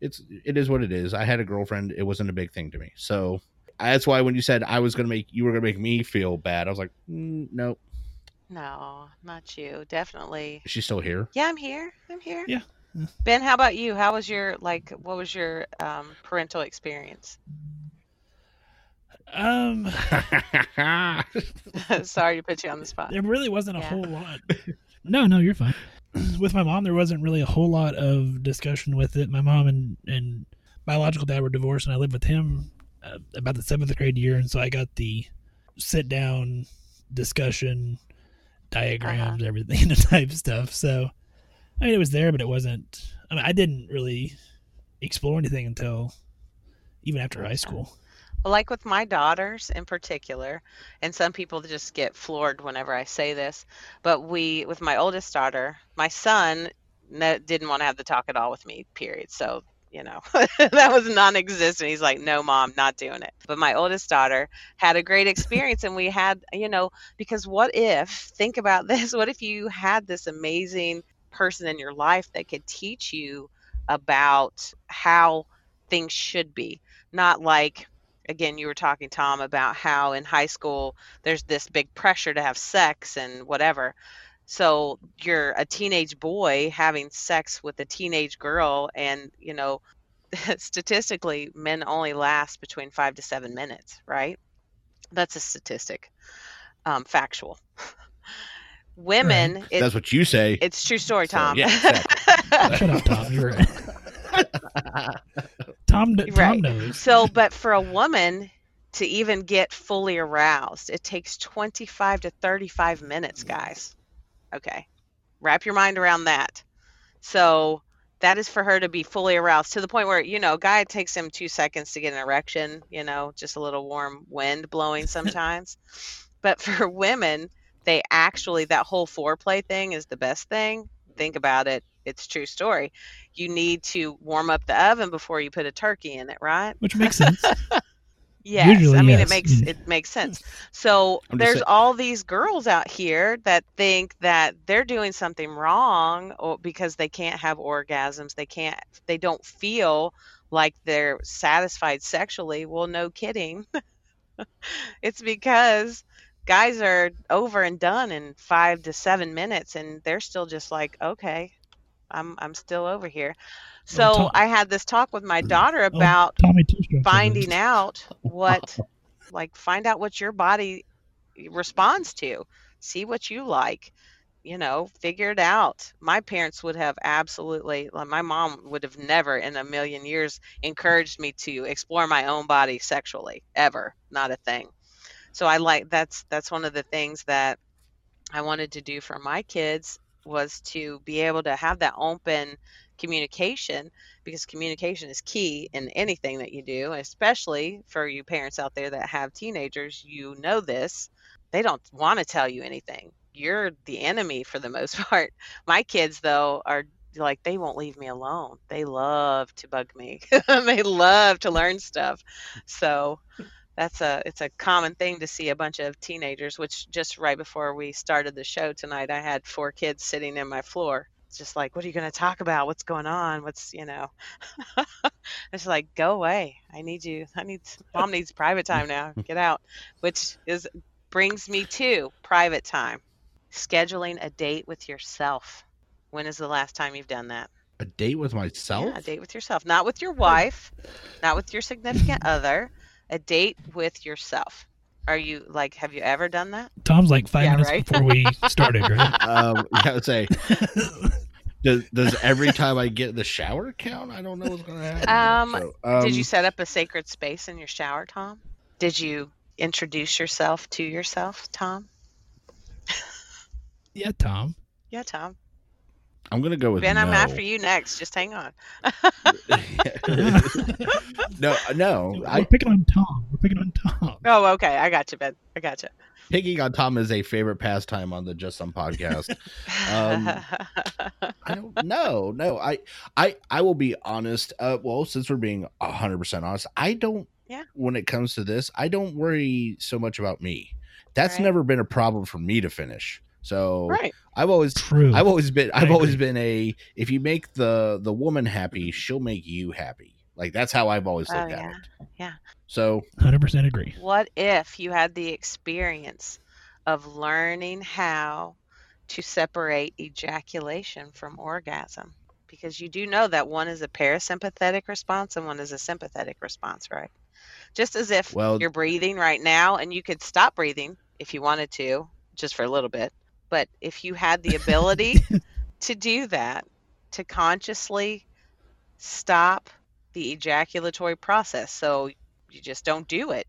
it's it is what it is. I had a girlfriend. It wasn't a big thing to me. So that's why when you said I was gonna make you were gonna make me feel bad, I was like, mm, no. No, not you. Definitely. Is she still here? Yeah, I'm here. I'm here. Yeah. Yeah. Ben, how about you? How was your like? What was your um, parental experience? Um, Sorry to put you on the spot. there really wasn't a Yeah. whole lot. No, no, you're fine. With my mom, there wasn't really a whole lot of discussion with it. My mom and and biological dad were divorced, and I lived with him uh, about the seventh grade year, and so I got the sit down discussion, diagrams, everything, the type stuff. So, I mean, it was there, but it wasn't. I mean, I didn't really explore anything until even after high school. Like with my daughters in particular, and some people just get floored whenever I say this, but we, with my oldest daughter, my son no, didn't want to have the talk at all with me, period. So, you know, that was non existent. He's like, no, mom, not doing it. But my oldest daughter had a great experience, and we had, you know, because what if, think about this, what if you had this amazing person in your life that could teach you about how things should be? Not like, again you were talking tom about how in high school there's this big pressure to have sex and whatever so you're a teenage boy having sex with a teenage girl and you know statistically men only last between five to seven minutes right that's a statistic um, factual women it, That's what you say. it's true story So, tom yeah, Shut up, Tom. You're right. Tom, Tom Right. knows. So, but for a woman to even get fully aroused, it takes 25 to 35 minutes, guys. Okay. Wrap your mind around that. So, that is for her to be fully aroused to the point where, you know, a guy takes him two seconds to get an erection, you know, just a little warm wind blowing sometimes. but for women, they actually, that whole foreplay thing is the best thing. Think about it. It's true story. You need to warm up the oven before you put a turkey in it, right? Which makes sense. Yes, Usually, I mean yes. it makes mm. it makes sense. So I'm there's saying- all these girls out here that think that they're doing something wrong or because they can't have orgasms, they can't they don't feel like they're satisfied sexually. Well, no kidding. it's because guys are over and done in 5 to 7 minutes and they're still just like, "Okay, I'm I'm still over here." So Tom- I had this talk with my mm. daughter Oh, about Tommy finding out what like find out what your body responds to. See what you like you know figure it out. My parents would have absolutely like my mom would have never in a million years encouraged me to explore my own body sexually ever not a thing. So i like that's that's one of the things that i wanted to do for my kids was to be able to have that open communication because communication is key in anything that you do, especially for you parents out there that have teenagers. You know this. They don't want to tell you anything. You're the enemy for the most part. My kids, though, are like, they won't leave me alone. They love to bug me, they love to learn stuff. So, that's a it's a common thing to see a bunch of teenagers which just right before we started the show tonight i had four kids sitting in my floor it's just like what are you going to talk about? What's going on? What's you know? It's like go away. I need you i need mom needs private time now. Get out. Which is brings me to private time. Scheduling a date with yourself. When is the last time you've done that? A date with myself? yeah a date with yourself. Not with your wife not with your significant other a date with yourself are you like have you ever done that Tom's like five Yeah, minutes right. before we started, right? um, yeah, I would say, does, does every time I get the shower count? I don't know what's going to happen. Um, So, Did you um, set up a sacred space in your shower, Tom? Did you introduce yourself to yourself, Tom? yeah, Tom. Yeah, Tom. I'm going to go with Ben, I'm after you next. Just hang on. no, no. We're I picking on Tom. We're picking on Tom. Oh, okay. I got you, Ben. I got you. picking on Tom is a favorite pastime on the Just Some podcast. Um, I don't know. No, I, I, I will be honest. Uh, well, since we're being hundred percent honest, I don't. Yeah. When it comes to this, I don't worry so much about me. That's Right. never been a problem for me to finish. So right. I've always, True. I've always been, I've always been a. If you make the the woman happy, she'll make you happy. Like that's how I've always Oh, looked at yeah. it. Yeah. So 100% agree. What if you had the experience of learning how to separate ejaculation from orgasm? Because you do know that one is a parasympathetic response and one is a sympathetic response, right? Just as if Well- you're breathing right now and you could stop breathing if you wanted to, just for a little bit. But if you had the ability to do that, to consciously stop the ejaculatory process. So you just don't do it,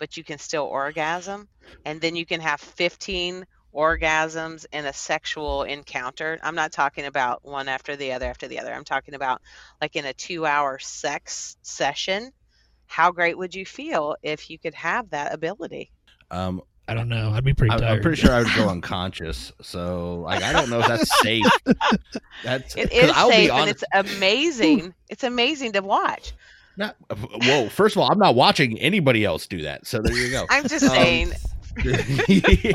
but you can still orgasm. And then you can have 15 orgasms in a sexual encounter. I'm not talking about one after the other after the other. I'm talking about like in a two hour sex session. How great would you feel if you could have that ability? um, I don't know. I'd be pretty I'm, tired. I'm pretty sure I would go unconscious. So like I don't know if that's safe. That's it is I'll be safe and it's amazing. it's amazing to watch. Not, whoa, first of all, I'm not watching anybody else do that. So there you go. I'm just Um, saying.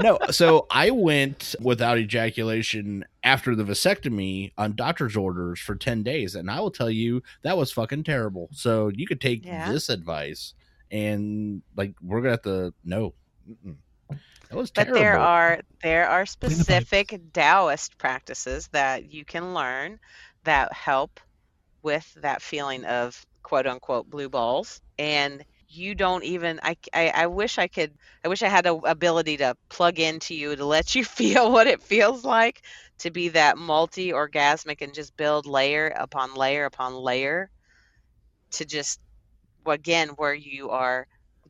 no, so I went without ejaculation after the vasectomy on doctor's orders for 10 days. And I will tell you, that was fucking terrible. So you could take Yeah. this advice and, like, we're going to have to, no. Mm-mm. That was But there are there are Clean the pipes. specific Taoist practices that you can learn that help with that feeling of quote unquote blue balls and you don't even I, I, I wish I could I wish I had a ability to plug into you to let you feel what it feels like to be that multi orgasmic and just build layer upon layer upon layer to just again where you are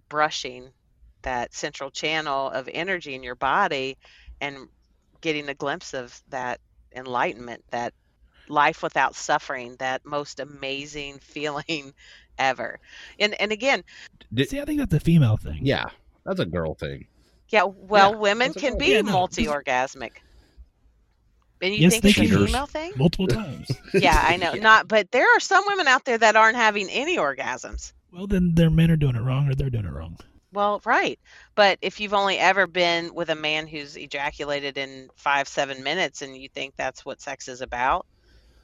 brushing that central channel of energy in your body and getting a glimpse of that enlightenment, that life without suffering, that most amazing feeling ever. And and again, Did- See, I think that's a female thing. yeah, that's a girl thing. yeah, well, Yeah, women can be Yeah, no, multi-orgasmic. And you Yes, think they it's a can. female thing? Multiple times. Yeah, I know. Not, but there are some women out there that aren't having any orgasms. Well, then their men are doing it wrong, or they're doing it wrong. Well, right. But if you've only ever been with a man who's ejaculated in five, seven minutes and you think that's what sex is about,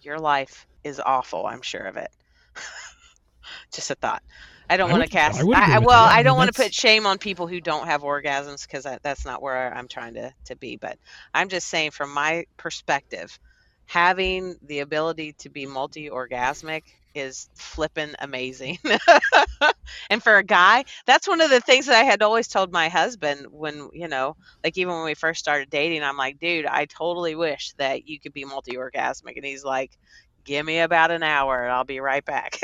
your life is awful. I'm sure of it. Just a thought. I don't want to cast. I I, well. I I don't want to put shame on people who don't have orgasms because that's not where I'm trying to to be. But I'm just saying, from my perspective, having the ability to be multi-orgasmic is flipping amazing. and for a guy, that's one of the things that I had always told my husband when, you know, like even when we first started dating, I'm like, dude, I totally wish that you could be multi-orgasmic. And he's like, give me about an hour and I'll be right back.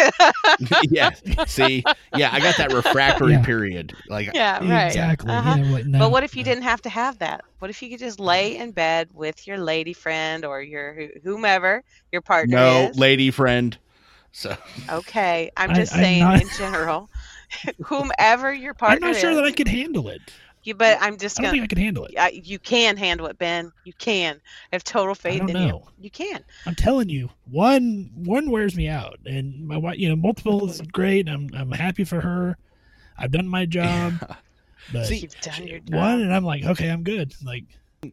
yeah. See, yeah, I got that refractory Yeah. period. Like, yeah, right. Exactly. Uh-huh. Yeah, what, no, But what if you no. didn't have to have that? What if you could just lay in bed with your lady friend or your whomever your partner no, is? lady friend. So Okay, I'm I- just I'm saying not- in general, whomever your partner. I'm not sure is. that I could handle it. you, but I'm just I don't gonna. think I could handle it. I, you can handle it, Ben. You can. I have total faith in you. know. You can. I'm telling you, one one wears me out, and my wife, you know, multiple is great. I'm I'm happy for her. I've done my job, but See, You've done your job. one, and I'm like, okay, I'm good. Like,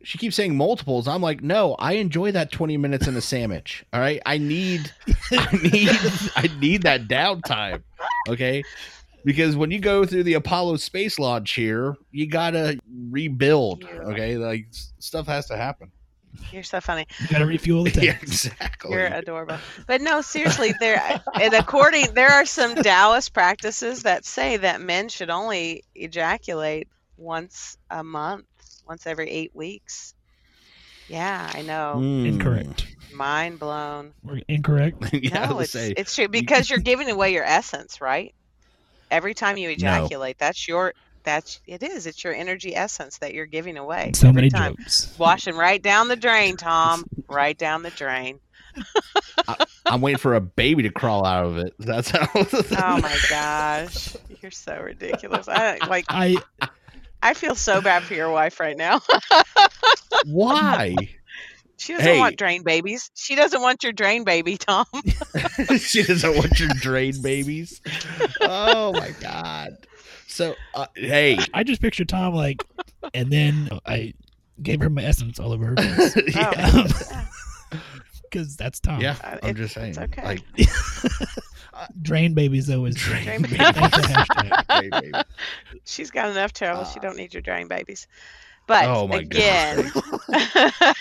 she keeps saying multiples. I'm like, no, I enjoy that 20 minutes in a sandwich. All right. I need, I need, I need that downtime. Okay. Because when you go through the Apollo space launch here, you gotta rebuild. Okay. Like stuff has to happen. You're so funny. you gotta refuel the tank. Yeah, exactly. You're adorable. But no, seriously, there and according there are some Taoist practices that say that men should only ejaculate once a month, once every eight weeks. Yeah, I know. Mm. Incorrect. Mind blown. We're incorrect. yeah, no, it's say, it's true because you're giving away your essence, right? Every time you ejaculate, that's your that's it is. It's your energy essence that you're giving away. So every many time. jokes. Washing right down the drain, Tom. right down the drain. I'm waiting for a baby to crawl out of it. That's how. Oh my gosh, you're so ridiculous. I like. I I feel so bad for your wife right now. Why? She doesn't Hey. want drain babies. She doesn't want your drain baby, Tom. she doesn't want your drain babies. Oh my god. So uh, hey, I just picture Tom like, and then I gave her my essence all over her face yeah, because that's Tom. yeah, Uh, I'm it- just saying. it's okay. Like Drain babies always Drain Drain babies. Hashtag. Drain babies. She's got enough trouble. she don't need your drain babies. But oh my again,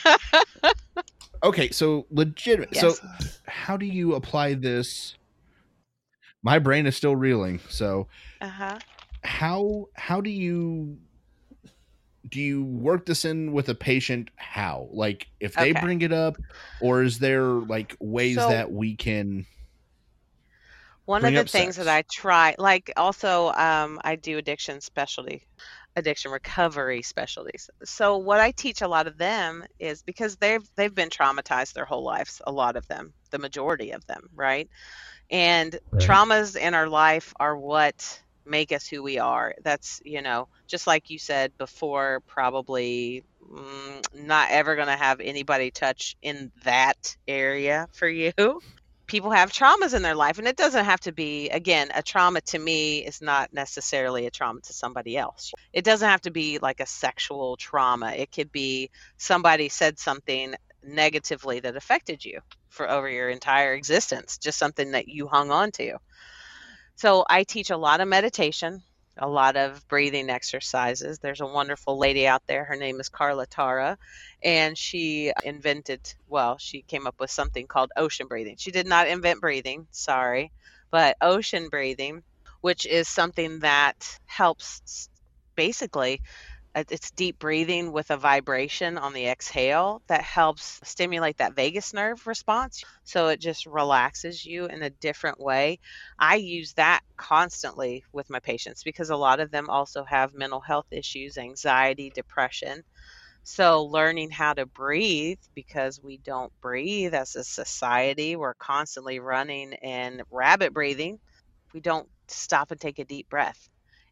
Okay, so legitimate. Yes. So how do you apply this? My brain is still reeling. So uh-huh. how how do you do you work this in with a patient how like if they Okay. bring it up or is there like ways So- that we can One Bring of the things sex. that I try, like also, um, I do addiction specialty, addiction recovery specialties. So what I teach a lot of them is because they've they've been traumatized their whole lives. A lot of them, the majority of them, right? And Right. traumas in our life are what make us who we are. That's you know, just like you said before, probably mm, not ever going to have anybody touch in that area for you people have traumas in their life and it doesn't have to be again a trauma to me is not necessarily a trauma to somebody else. It doesn't have to be like a sexual trauma. It could be somebody said something negatively that affected you for over your entire existence just something that you hung on to. So i teach a lot of meditation a lot of breathing exercises. There's a wonderful lady out there her name is carla tara and she invented well she came up with something called ocean breathing. She did not invent breathing sorry but ocean breathing which is something that helps basically it's deep breathing with a vibration on the exhale that helps stimulate that vagus nerve response so it just relaxes you in a different way i use that constantly with my patients because a lot of them also have mental health issues anxiety depression so, learning how to breathe because we don't breathe as a society, we're constantly running and rabbit breathing. We don't stop and take a deep breath.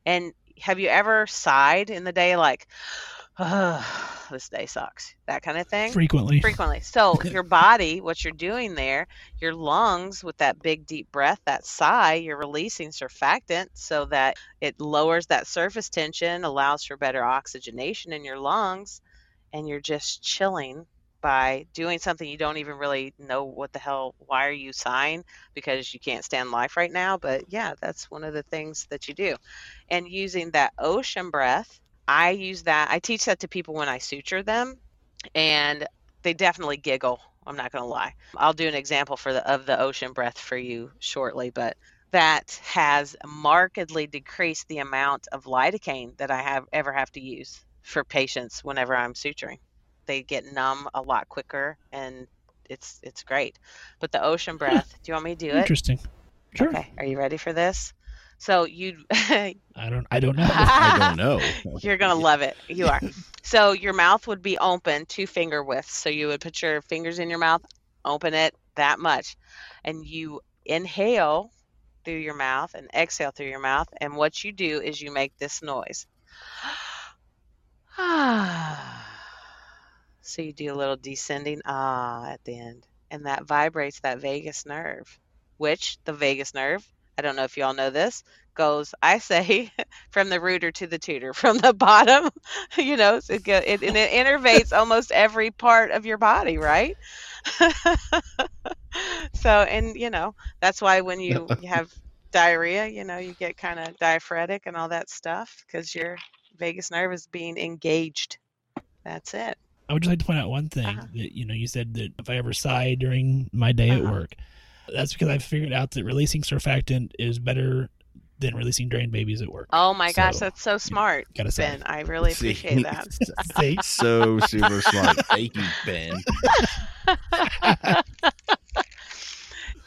And have you ever sighed in the day like, this day sucks. That kind of thing. Frequently. frequently. So your body, what you're doing there, your lungs with that big deep breath, that sigh, you're releasing surfactant so that it lowers that surface tension, allows for better oxygenation in your lungs, and you're just chilling by doing something you don't even really know what the hell why are you sighing because you can't stand life right now but yeah that's one of the things that you do and using that ocean breath i use that i teach that to people when i suture them and they definitely giggle. I'm not going to lie. I'll do an example for the of the ocean breath for you shortly, but that has markedly decreased the amount of lidocaine that I have ever have to use for patients whenever I'm suturing. They get numb a lot quicker and it's it's great. But the ocean breath, do you want me to do it? Interesting. Sure. Okay, are you ready for this? So you I don't. I don't know. I don't know. You're gonna love it. You are. So your mouth would be open two finger widths. So you would put your fingers in your mouth, open it that much, and you inhale through your mouth and exhale through your mouth. And what you do is you make this noise. so you do a little descending ah at the end, and that vibrates that vagus nerve, which the vagus nerve. I don't know if you all know this goes, I say, from the rooter to the tutor, from the bottom, you know, it, go, it, and it innervates almost every part of your body, right? so, and you know, that's why when you, you have diarrhea, you know, you get kind of diaphoretic and all that stuff because your vagus nerve is being engaged. That's it. I would just like to point out one thing Uh-huh. that you know you said that if I ever sigh during my day at Uh-huh. work, that's because I figured out that releasing surfactant is better than releasing drain babies at work. Oh my gosh, that's so smart, gotta say. Ben. I really See? appreciate that. So super smart. Thank you, Ben.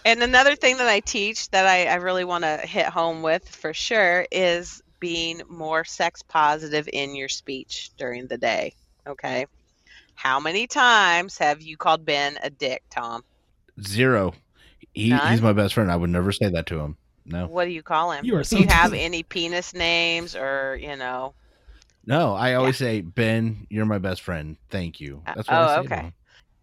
And another thing that I teach that I, I really want to hit home with for sure is being more sex positive in your speech during the day. Okay. How many times have you called Ben a dick, Tom? Zero. He, he's my best friend. I would never say that to him. No. What do you call him? You are so do you have any penis names or, you know? No, I always say, Ben, you're my best friend. Thank you. Uh, That's what oh, I say okay. to him.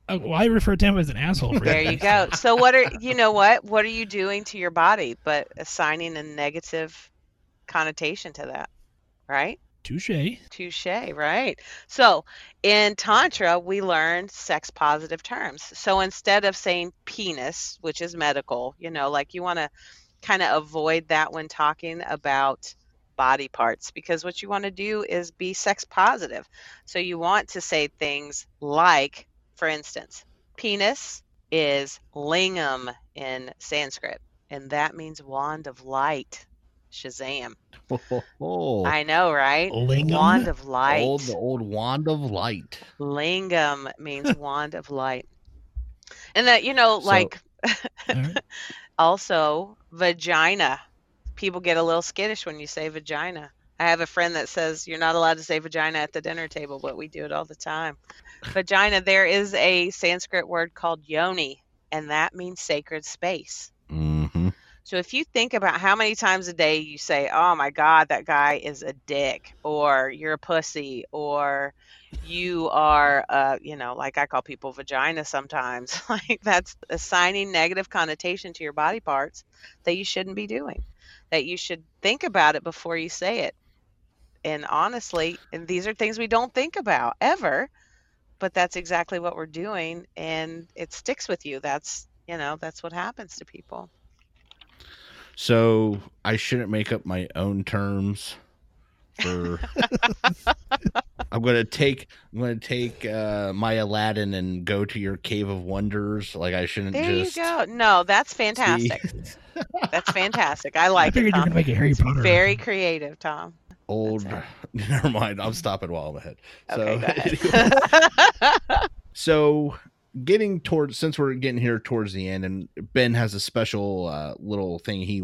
Oh, well, I refer to him as an asshole. For There you go. So what are you know what? What are you doing to your body but assigning a negative connotation to that? Right? Touche. Touche, right? So in Tantra, we learn sex positive terms. So instead of saying penis, which is medical, you know, like you want to kind of avoid that when talking about body parts because what you want to do is be sex positive. So you want to say things like, for instance, penis is lingam in Sanskrit, and that means wand of light. Shazam. Oh, I know, right? Lingam? Wand of light. old, the old wand of light. Lingam means wand of light. And that, you know, So- like right. also vagina. People get a little skittish when you say vagina. I have a friend that says you're not allowed to say vagina at the dinner table, but we do it all the time. vagina, there is a Sanskrit word called yoni, and that means sacred space. So if you think about how many times a day you say, "Oh my God, that guy is a dick," or "You're a pussy," or "You are," you know, like I call people vagina sometimes. like that's assigning negative connotation to your body parts that you shouldn't be doing. That you should think about it before you say it. And honestly, and these are things we don't think about ever, but that's exactly what we're doing, and it sticks with you. That's you know, that's what happens to people. So I shouldn't make up my own terms for. I'm gonna take. I'm gonna take uh, my Aladdin and go to your cave of wonders. Like I shouldn't There just. you go. No, that's fantastic. That's fantastic. I I like it, figured you were gonna make a Harry It's Potter. very creative, Tom. old. Never mind. I'm stopping while I'm ahead. Okay, So, go ahead. so getting towards since we're getting here towards the end, and Ben has a special uh, little thing he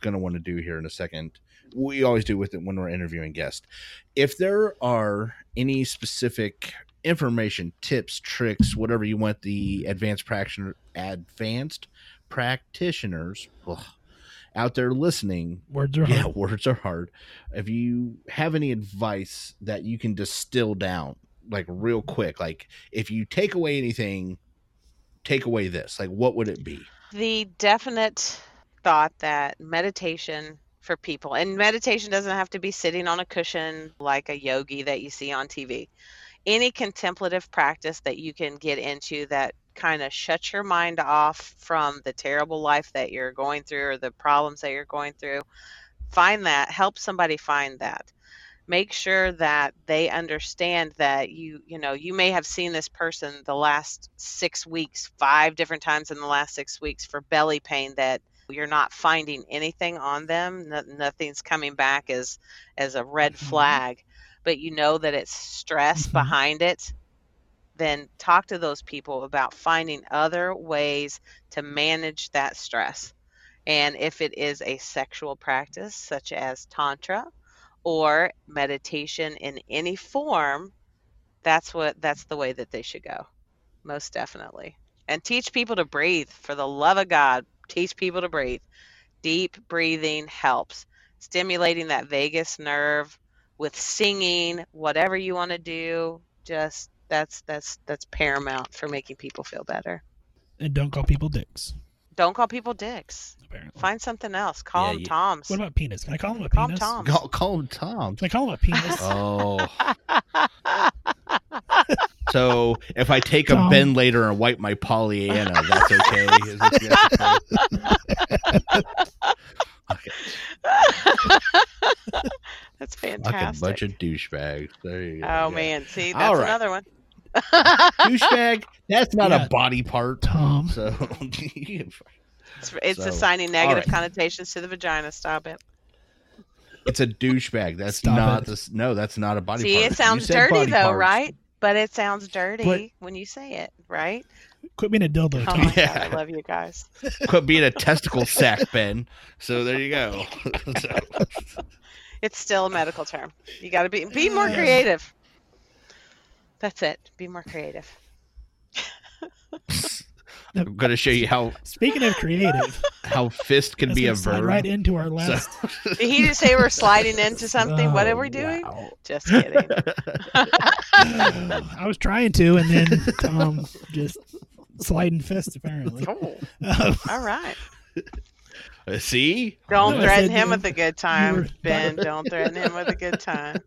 gonna want to do here in a second. We always do with it when we're interviewing guests. If there are any specific information, tips, tricks, whatever you want the advanced practitioner advanced practitioners ugh, out there listening, Words are hard. yeah, words are hard. If you have any advice that you can distill down, like real quick, like if you take away anything, take away this. Like, what would it be? the definite thought that meditation for people and meditation doesn't have to be sitting on a cushion like a yogi that you see on TV. Any contemplative practice that you can get into that kind of shuts your mind off from the terrible life that you're going through or the problems that you're going through. Find that, help somebody find that. Make sure that they understand that you, you know, you may have seen this person the last 6 weeks, 5 different times in the last 6 weeks for belly pain that you're not finding anything on them no, nothing's coming back as as a red Mhm. flag but you know that it's stress Mhm. behind it then talk to those people about finding other ways to manage that stress and if it is a sexual practice such as tantra or meditation in any form that's what that's the way that they should go most definitely. And teach people to breathe for the love of god teach people to breathe. Deep breathing helps. Stimulating that vagus nerve with singing whatever you want to do just that's that's that's paramount for making people feel better. And don't call people dicks. Don't call people dicks Apparently. find something else call Yeah, them you- toms What about penis? Can I call him a Call him penis? Tom. Call, call him Tom. Can I call him a penis? Oh, so if I take a Tom. Ben later and wipe my Pollyanna, that's okay. Is it- that's fantastic. that's Fucking fantastic bunch of douchebags. There you go. oh Yeah. man see that's right. another one douchebag. That's not Yeah. a body part. Tom. So it's, it's So, assigning negative right. connotations to the vagina stop it it's a douchebag. That's Stop not it. this. No, that's not a body see part. it sounds dirty though parts. right but it sounds dirty But- when you say it right Quit being a dildo, oh Tom. my Yeah. god i love you guys Quit being a testicle sack, Ben. So there you go. So- It's still a medical term. You got to be be more Yeah. creative. That's it. Be more creative. I'm going to show you how Speaking of creative, how fist can be a verb. right into our last. Did he just say we're sliding into something? what are Oh, we doing? wow. Just kidding. I was trying to, and then Tom just sliding fist apparently. oh, Um, all right. See? Don't threaten him with a good time, Ben. Don't threaten him with a good time.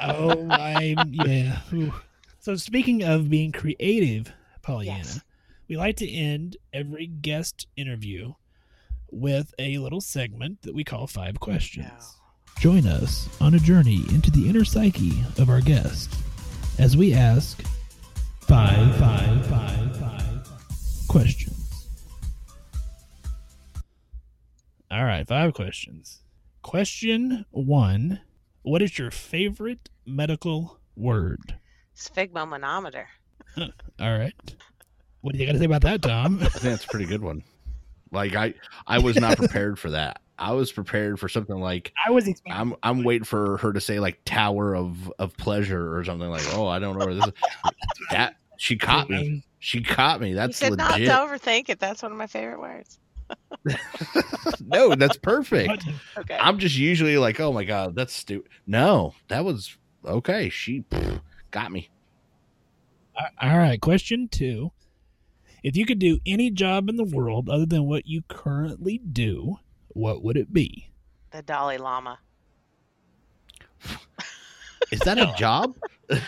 Oh, I yeah. Ooh. So speaking of being creative, Pollyanna, Yes. we like to end every guest interview with a little segment that we call Five Questions. Join us on a journey into the inner psyche of our guest as we ask five, five, five, five questions. All right, five questions. Question one What is your favorite medical word? Sphygmomanometer. All right. What do you got to say about that, Tom? I think that's a pretty good one. Like I I was not prepared for that. I was prepared for something like I was expecting. I'm I'm waiting for her to say like Tower of of Pleasure or something like oh I don't know where this is. that she caught me. She caught me. You That's said not to legit. overthink it. That's one of my favorite words. no, that's perfect. Okay. I'm just usually like, oh my god, that's stupid. No, that was okay. She pff, got me. All right. Question two. If you could do any job in the world other than what you currently do, what would it be? the Dalai Lama. Is that a job?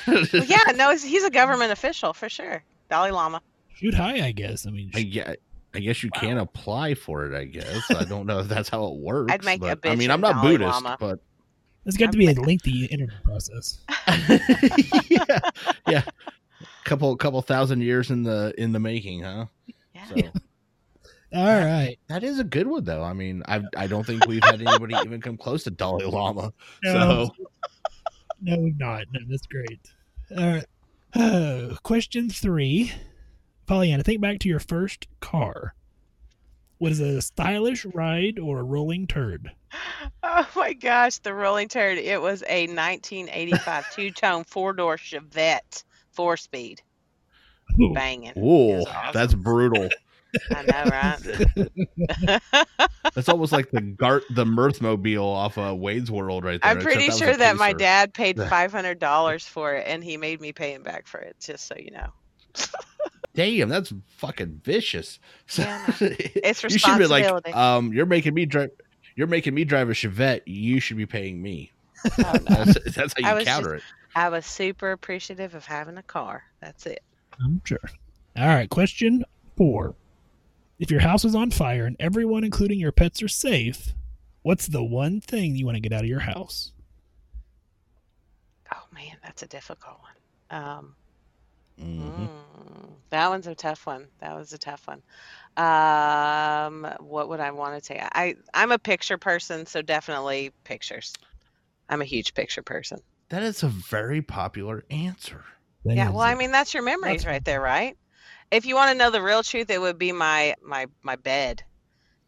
Well, yeah, no, he's, he's a government official for sure. Dalai Lama. Shoot high, I guess. I mean, I, yeah, I guess you can't apply for it. I guess I don't know if that's how it works. I'd make a but, I mean, I'm not Dalai Buddhist, Lama. but it's got to be a lengthy interview process. yeah, yeah, couple couple thousand years in the in the making, huh? Yeah. So All right. that is a good one, though. I mean, I I don't think we've had anybody even come close to Dalai Lama. No. So No, not. No, that's great. All right. Uh, question three. Pollyanna, think back to your first car. Was it a stylish ride or a rolling turd? Oh my gosh, the rolling turd. It was a 1985 two tone four door Chevette four speed. Banging. It Whoa, awesome. that's brutal. I know, right? That's almost like the Garth the Mirth Mobile off of Wayne's World right there. I'm pretty was a sure that my dad paid five hundred dollars for it, and he made me pay him back for it. Just so you know. Damn, that's fucking vicious. So, Yeah, I It's you should be like, responsibility. um, you're making me drive. You're making me drive a Chevette. You should be paying me. Oh, no. That's, that's how you was counter it. I was super appreciative of having a car. That's it. I'm sure. All right, question four. If your house is on fire and everyone, including your pets, are safe, what's the one thing you want to get out of your house? Oh man, that's a difficult one. Um, Mhm. mm, that one's a tough one. That was a tough one. Um, what would I want to take? I I'm a picture person, so definitely pictures. I'm a huge picture person. That is a very popular answer. That yeah, is well, I mean that's your memories That's- right there, right? If you want to know the real truth, it would be my my my bed,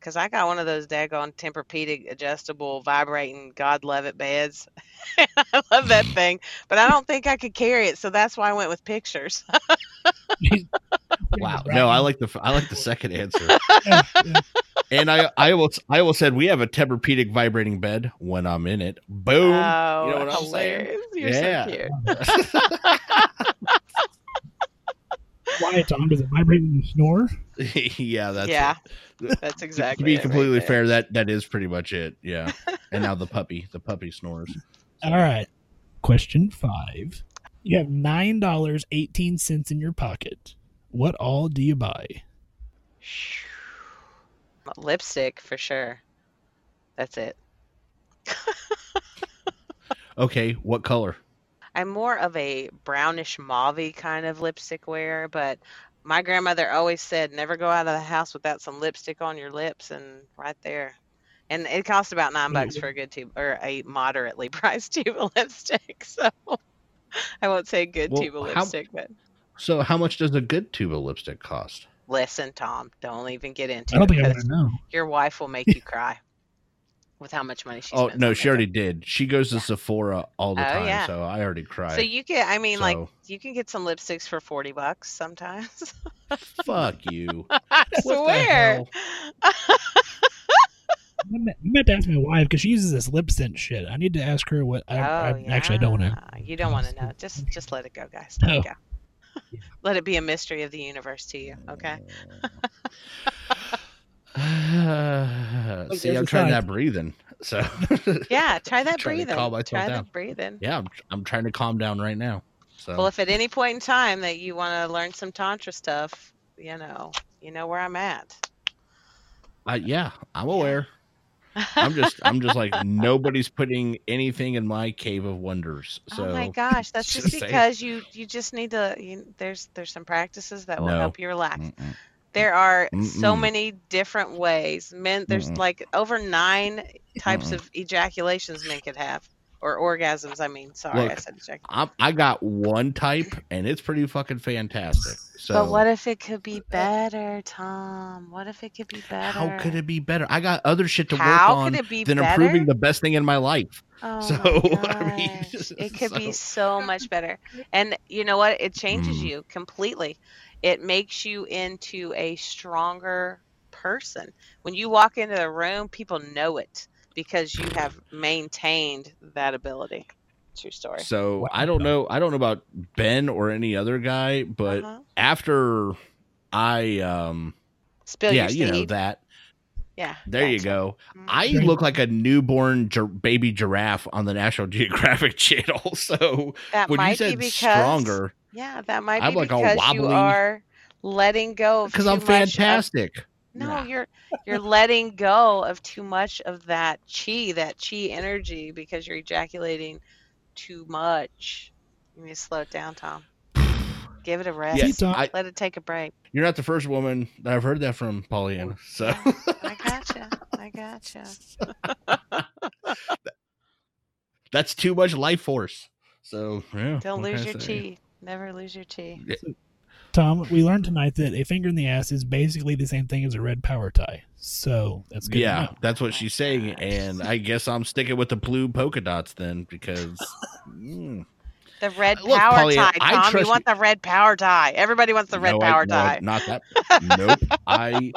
because I got one of those daggone Tempur-Pedic adjustable, vibrating, God love it beds. I love that thing, but I don't think I could carry it, so that's why I went with pictures. Wow. No, I like the I like the second answer. Yeah, yeah. And I I will I will said we have a Tempur-Pedic vibrating bed when I'm in it. Boom. Oh, you know oh, what I'm saying? You're Yeah. so cute. Why, Tom? Does it vibrate when you snore? yeah, that's yeah, it. that's exactly. To be it right completely fair, that that is pretty much it. Yeah. and now the puppy, the puppy snores. All right. Question five. You have nine dollars eighteen cents in your pocket. What all do you buy? Lipstick for sure. That's it. Okay, what color? I'm more of a brownish mauve kind of lipstick wearer, but my grandmother always said never go out of the house without some lipstick on your lips and right there. And it costs about nine bucks mm-hmm. for a good tube or a moderately priced tube of lipstick. So I won't say good Well, tube of how- lipstick, but So, how much does a good tube of lipstick cost? listen, Tom, don't even get into I don't it think I because to know. your wife will make you cry with how much money she Oh spends. no, on she already did. She goes to Sephora all the Oh, time, yeah. so I already cried. So you get, I mean, like you can get some lipsticks for forty bucks sometimes. Fuck you. I What swear. I meant, I meant to ask my wife because she uses this lip scent shit. I need to ask her what. I, oh, I actually I don't want to. You don't want to know. Just just let it go, guys. Let No. it go. let it be a mystery of the universe to you. Okay. Uh, See, I'm trying that breathing. So Yeah. Try that breathing. calm myself Try down. that breathing. yeah, I'm, I'm trying to calm down right now. So Well, if at any point in time that you want to learn some tantra stuff, you know, you know where I'm at. I, yeah, I'm aware. I'm just I'm just like nobody's putting anything in my cave of wonders. So oh my gosh, that's just just saying. because you you just need to. You, there's there's some practices that will No. help you relax. Mm-mm. There are so Mm-mm. many different ways. Men, there's Mm-mm. like over nine types Mm-mm. of ejaculations men could have, or orgasms. I mean, sorry, I said ejaculation. I'm, I got one type, and it's pretty fucking fantastic. So But what if it could be better, Tom? What if it could be better? how could it be better? I got other shit to How work could on it be than better? improving the best thing in my life. Oh So, my I mean, gosh. it could be so- so much better. And you know what? It changes Mm. you completely. It makes you into a stronger person. When you walk into the room, people know it because you have maintained that ability. True story. So Wow. I don't know. I don't know about Ben or any other guy, but Uh-huh. after I um Spill yeah, your you know that. yeah. There you go. Mhm. I look like a newborn gi- baby giraffe on the National Geographic Channel. So that when you said be because stronger, Yeah, that might I'm be like all because you wobbly. are letting go because I'm much of- fantastic. No, Nah. you're you're letting go of too much of that chi, that chi energy, because you're ejaculating too much. You need to slow it down, Tom. Give it a rest. Yes, I, Let it take a break. you're not the first woman that I've heard that from, Pollyanna. Oh, so I gotcha. I gotcha. that's too much life force. So yeah, Don't lose your say? chi. Never lose your chi. Tom, we learned tonight that a finger in the ass is basically the same thing as a red power tie. So that's good. Yeah, that's what she's saying, and I guess I'm sticking with the blue polka dots then because mm, The red Look, power Pollyanna, tie, I Tom. You trust want the red power tie. Everybody wants the red No, I- power no, tie. not that. Nope. I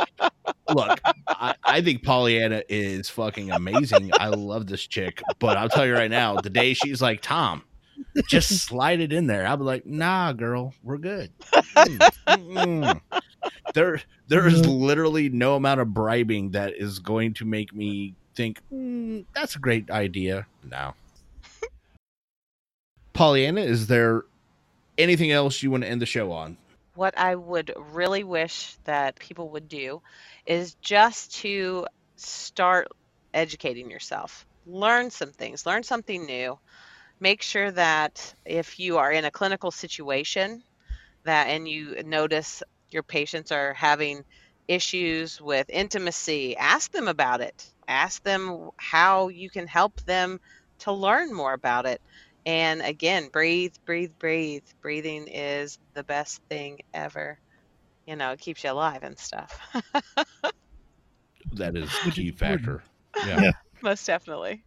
look. I, I think Pollyanna is fucking amazing. I love this chick, but I'll tell you right now, the day she's like Tom, just slide it in there. I'll be like, Nah, girl, we're good. Mm. There, there is literally no amount of bribing that is going to make me think "Mm, that's a great idea. Now, Pollyanna, is there anything else you want to end the show on? what I would really wish that people would do is just to start educating yourself. Learn some things, learn something new. Make sure that if you are in a clinical situation that and you notice your patients are having issues with intimacy, ask them about it. Ask them how you can help them to learn more about it. And again, breathe, breathe, breathe. Breathing is the best thing ever. You know, it keeps you alive and stuff. That is Which key is important. factor. Yeah. Most definitely.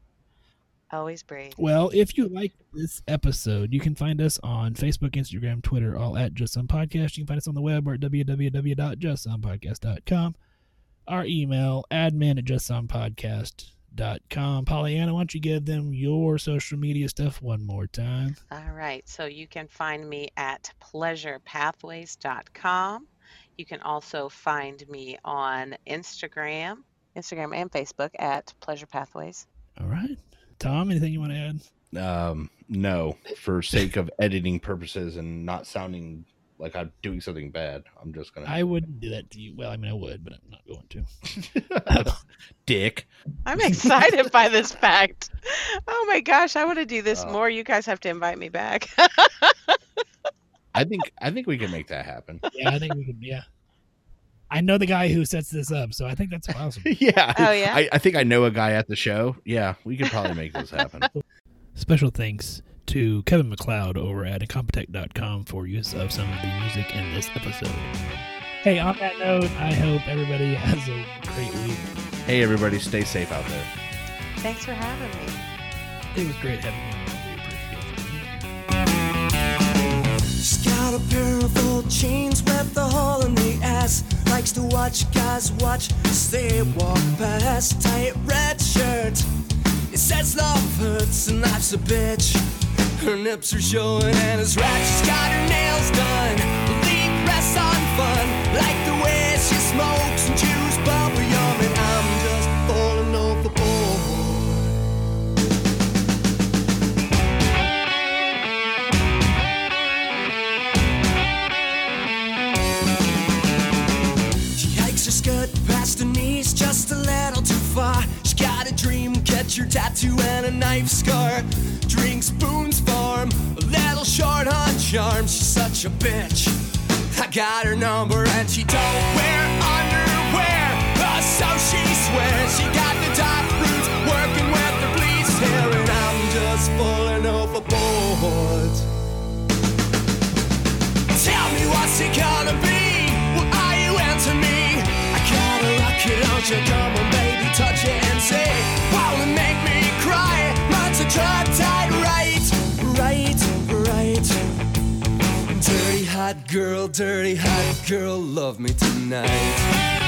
Always breathe. Well, if you like this episode, you can find us on Facebook, Instagram, Twitter, all at Just Some Podcast. You can find us on the web or at www.justsomepodcast.com. Our email, admin at justsomepodcast.com. Pollyanna, why don't you give them your social media stuff one more time? All right. So you can find me at pleasurepathways.com. You can also find me on Instagram, Instagram and Facebook at Pleasure Pathways. All right. Tom, anything you want to add? Um, no, for sake of editing purposes and not sounding like I'm doing something bad, I'm just gonna. I wouldn't do that to you. Well, I mean, I would, but I'm not going to. Dick. I'm excited by this fact. Oh my gosh, I want to do this Oh. more. You guys have to invite me back. I think I think we can make that happen. Yeah, I think we can. Yeah. I know the guy who sets this up, so I think that's awesome. yeah. Oh, yeah? I, I think I know a guy at the show. Yeah, we could probably make this happen. Special thanks to Kevin MacLeod over at Incompetech.com for use of some of the music in this episode. Hey, on that note, I hope everybody has a great week. hey, everybody, stay safe out there. Thanks for having me. It was great having you. on. We appreciate you. She's got a pair of old jeans with a hole in the ass. Likes to watch guys watch as they walk past. Tight red shirt. It says love hurts and life's a bitch. Her nips are showing and right. She's got her nails done. Lead press on fun. Like catcher tattoo and a knife scar. Drink spoons farm, a little short on charm. She's such a bitch. I got her number and she don't wear underwear. Oh, so she swears she got the top roots working with the bleach hair, and I'm just falling overboard. Tell me what's it gonna be? What are you into me? I gotta rock it, don't you? Come on, hot girl, dirty hot girl, love me tonight.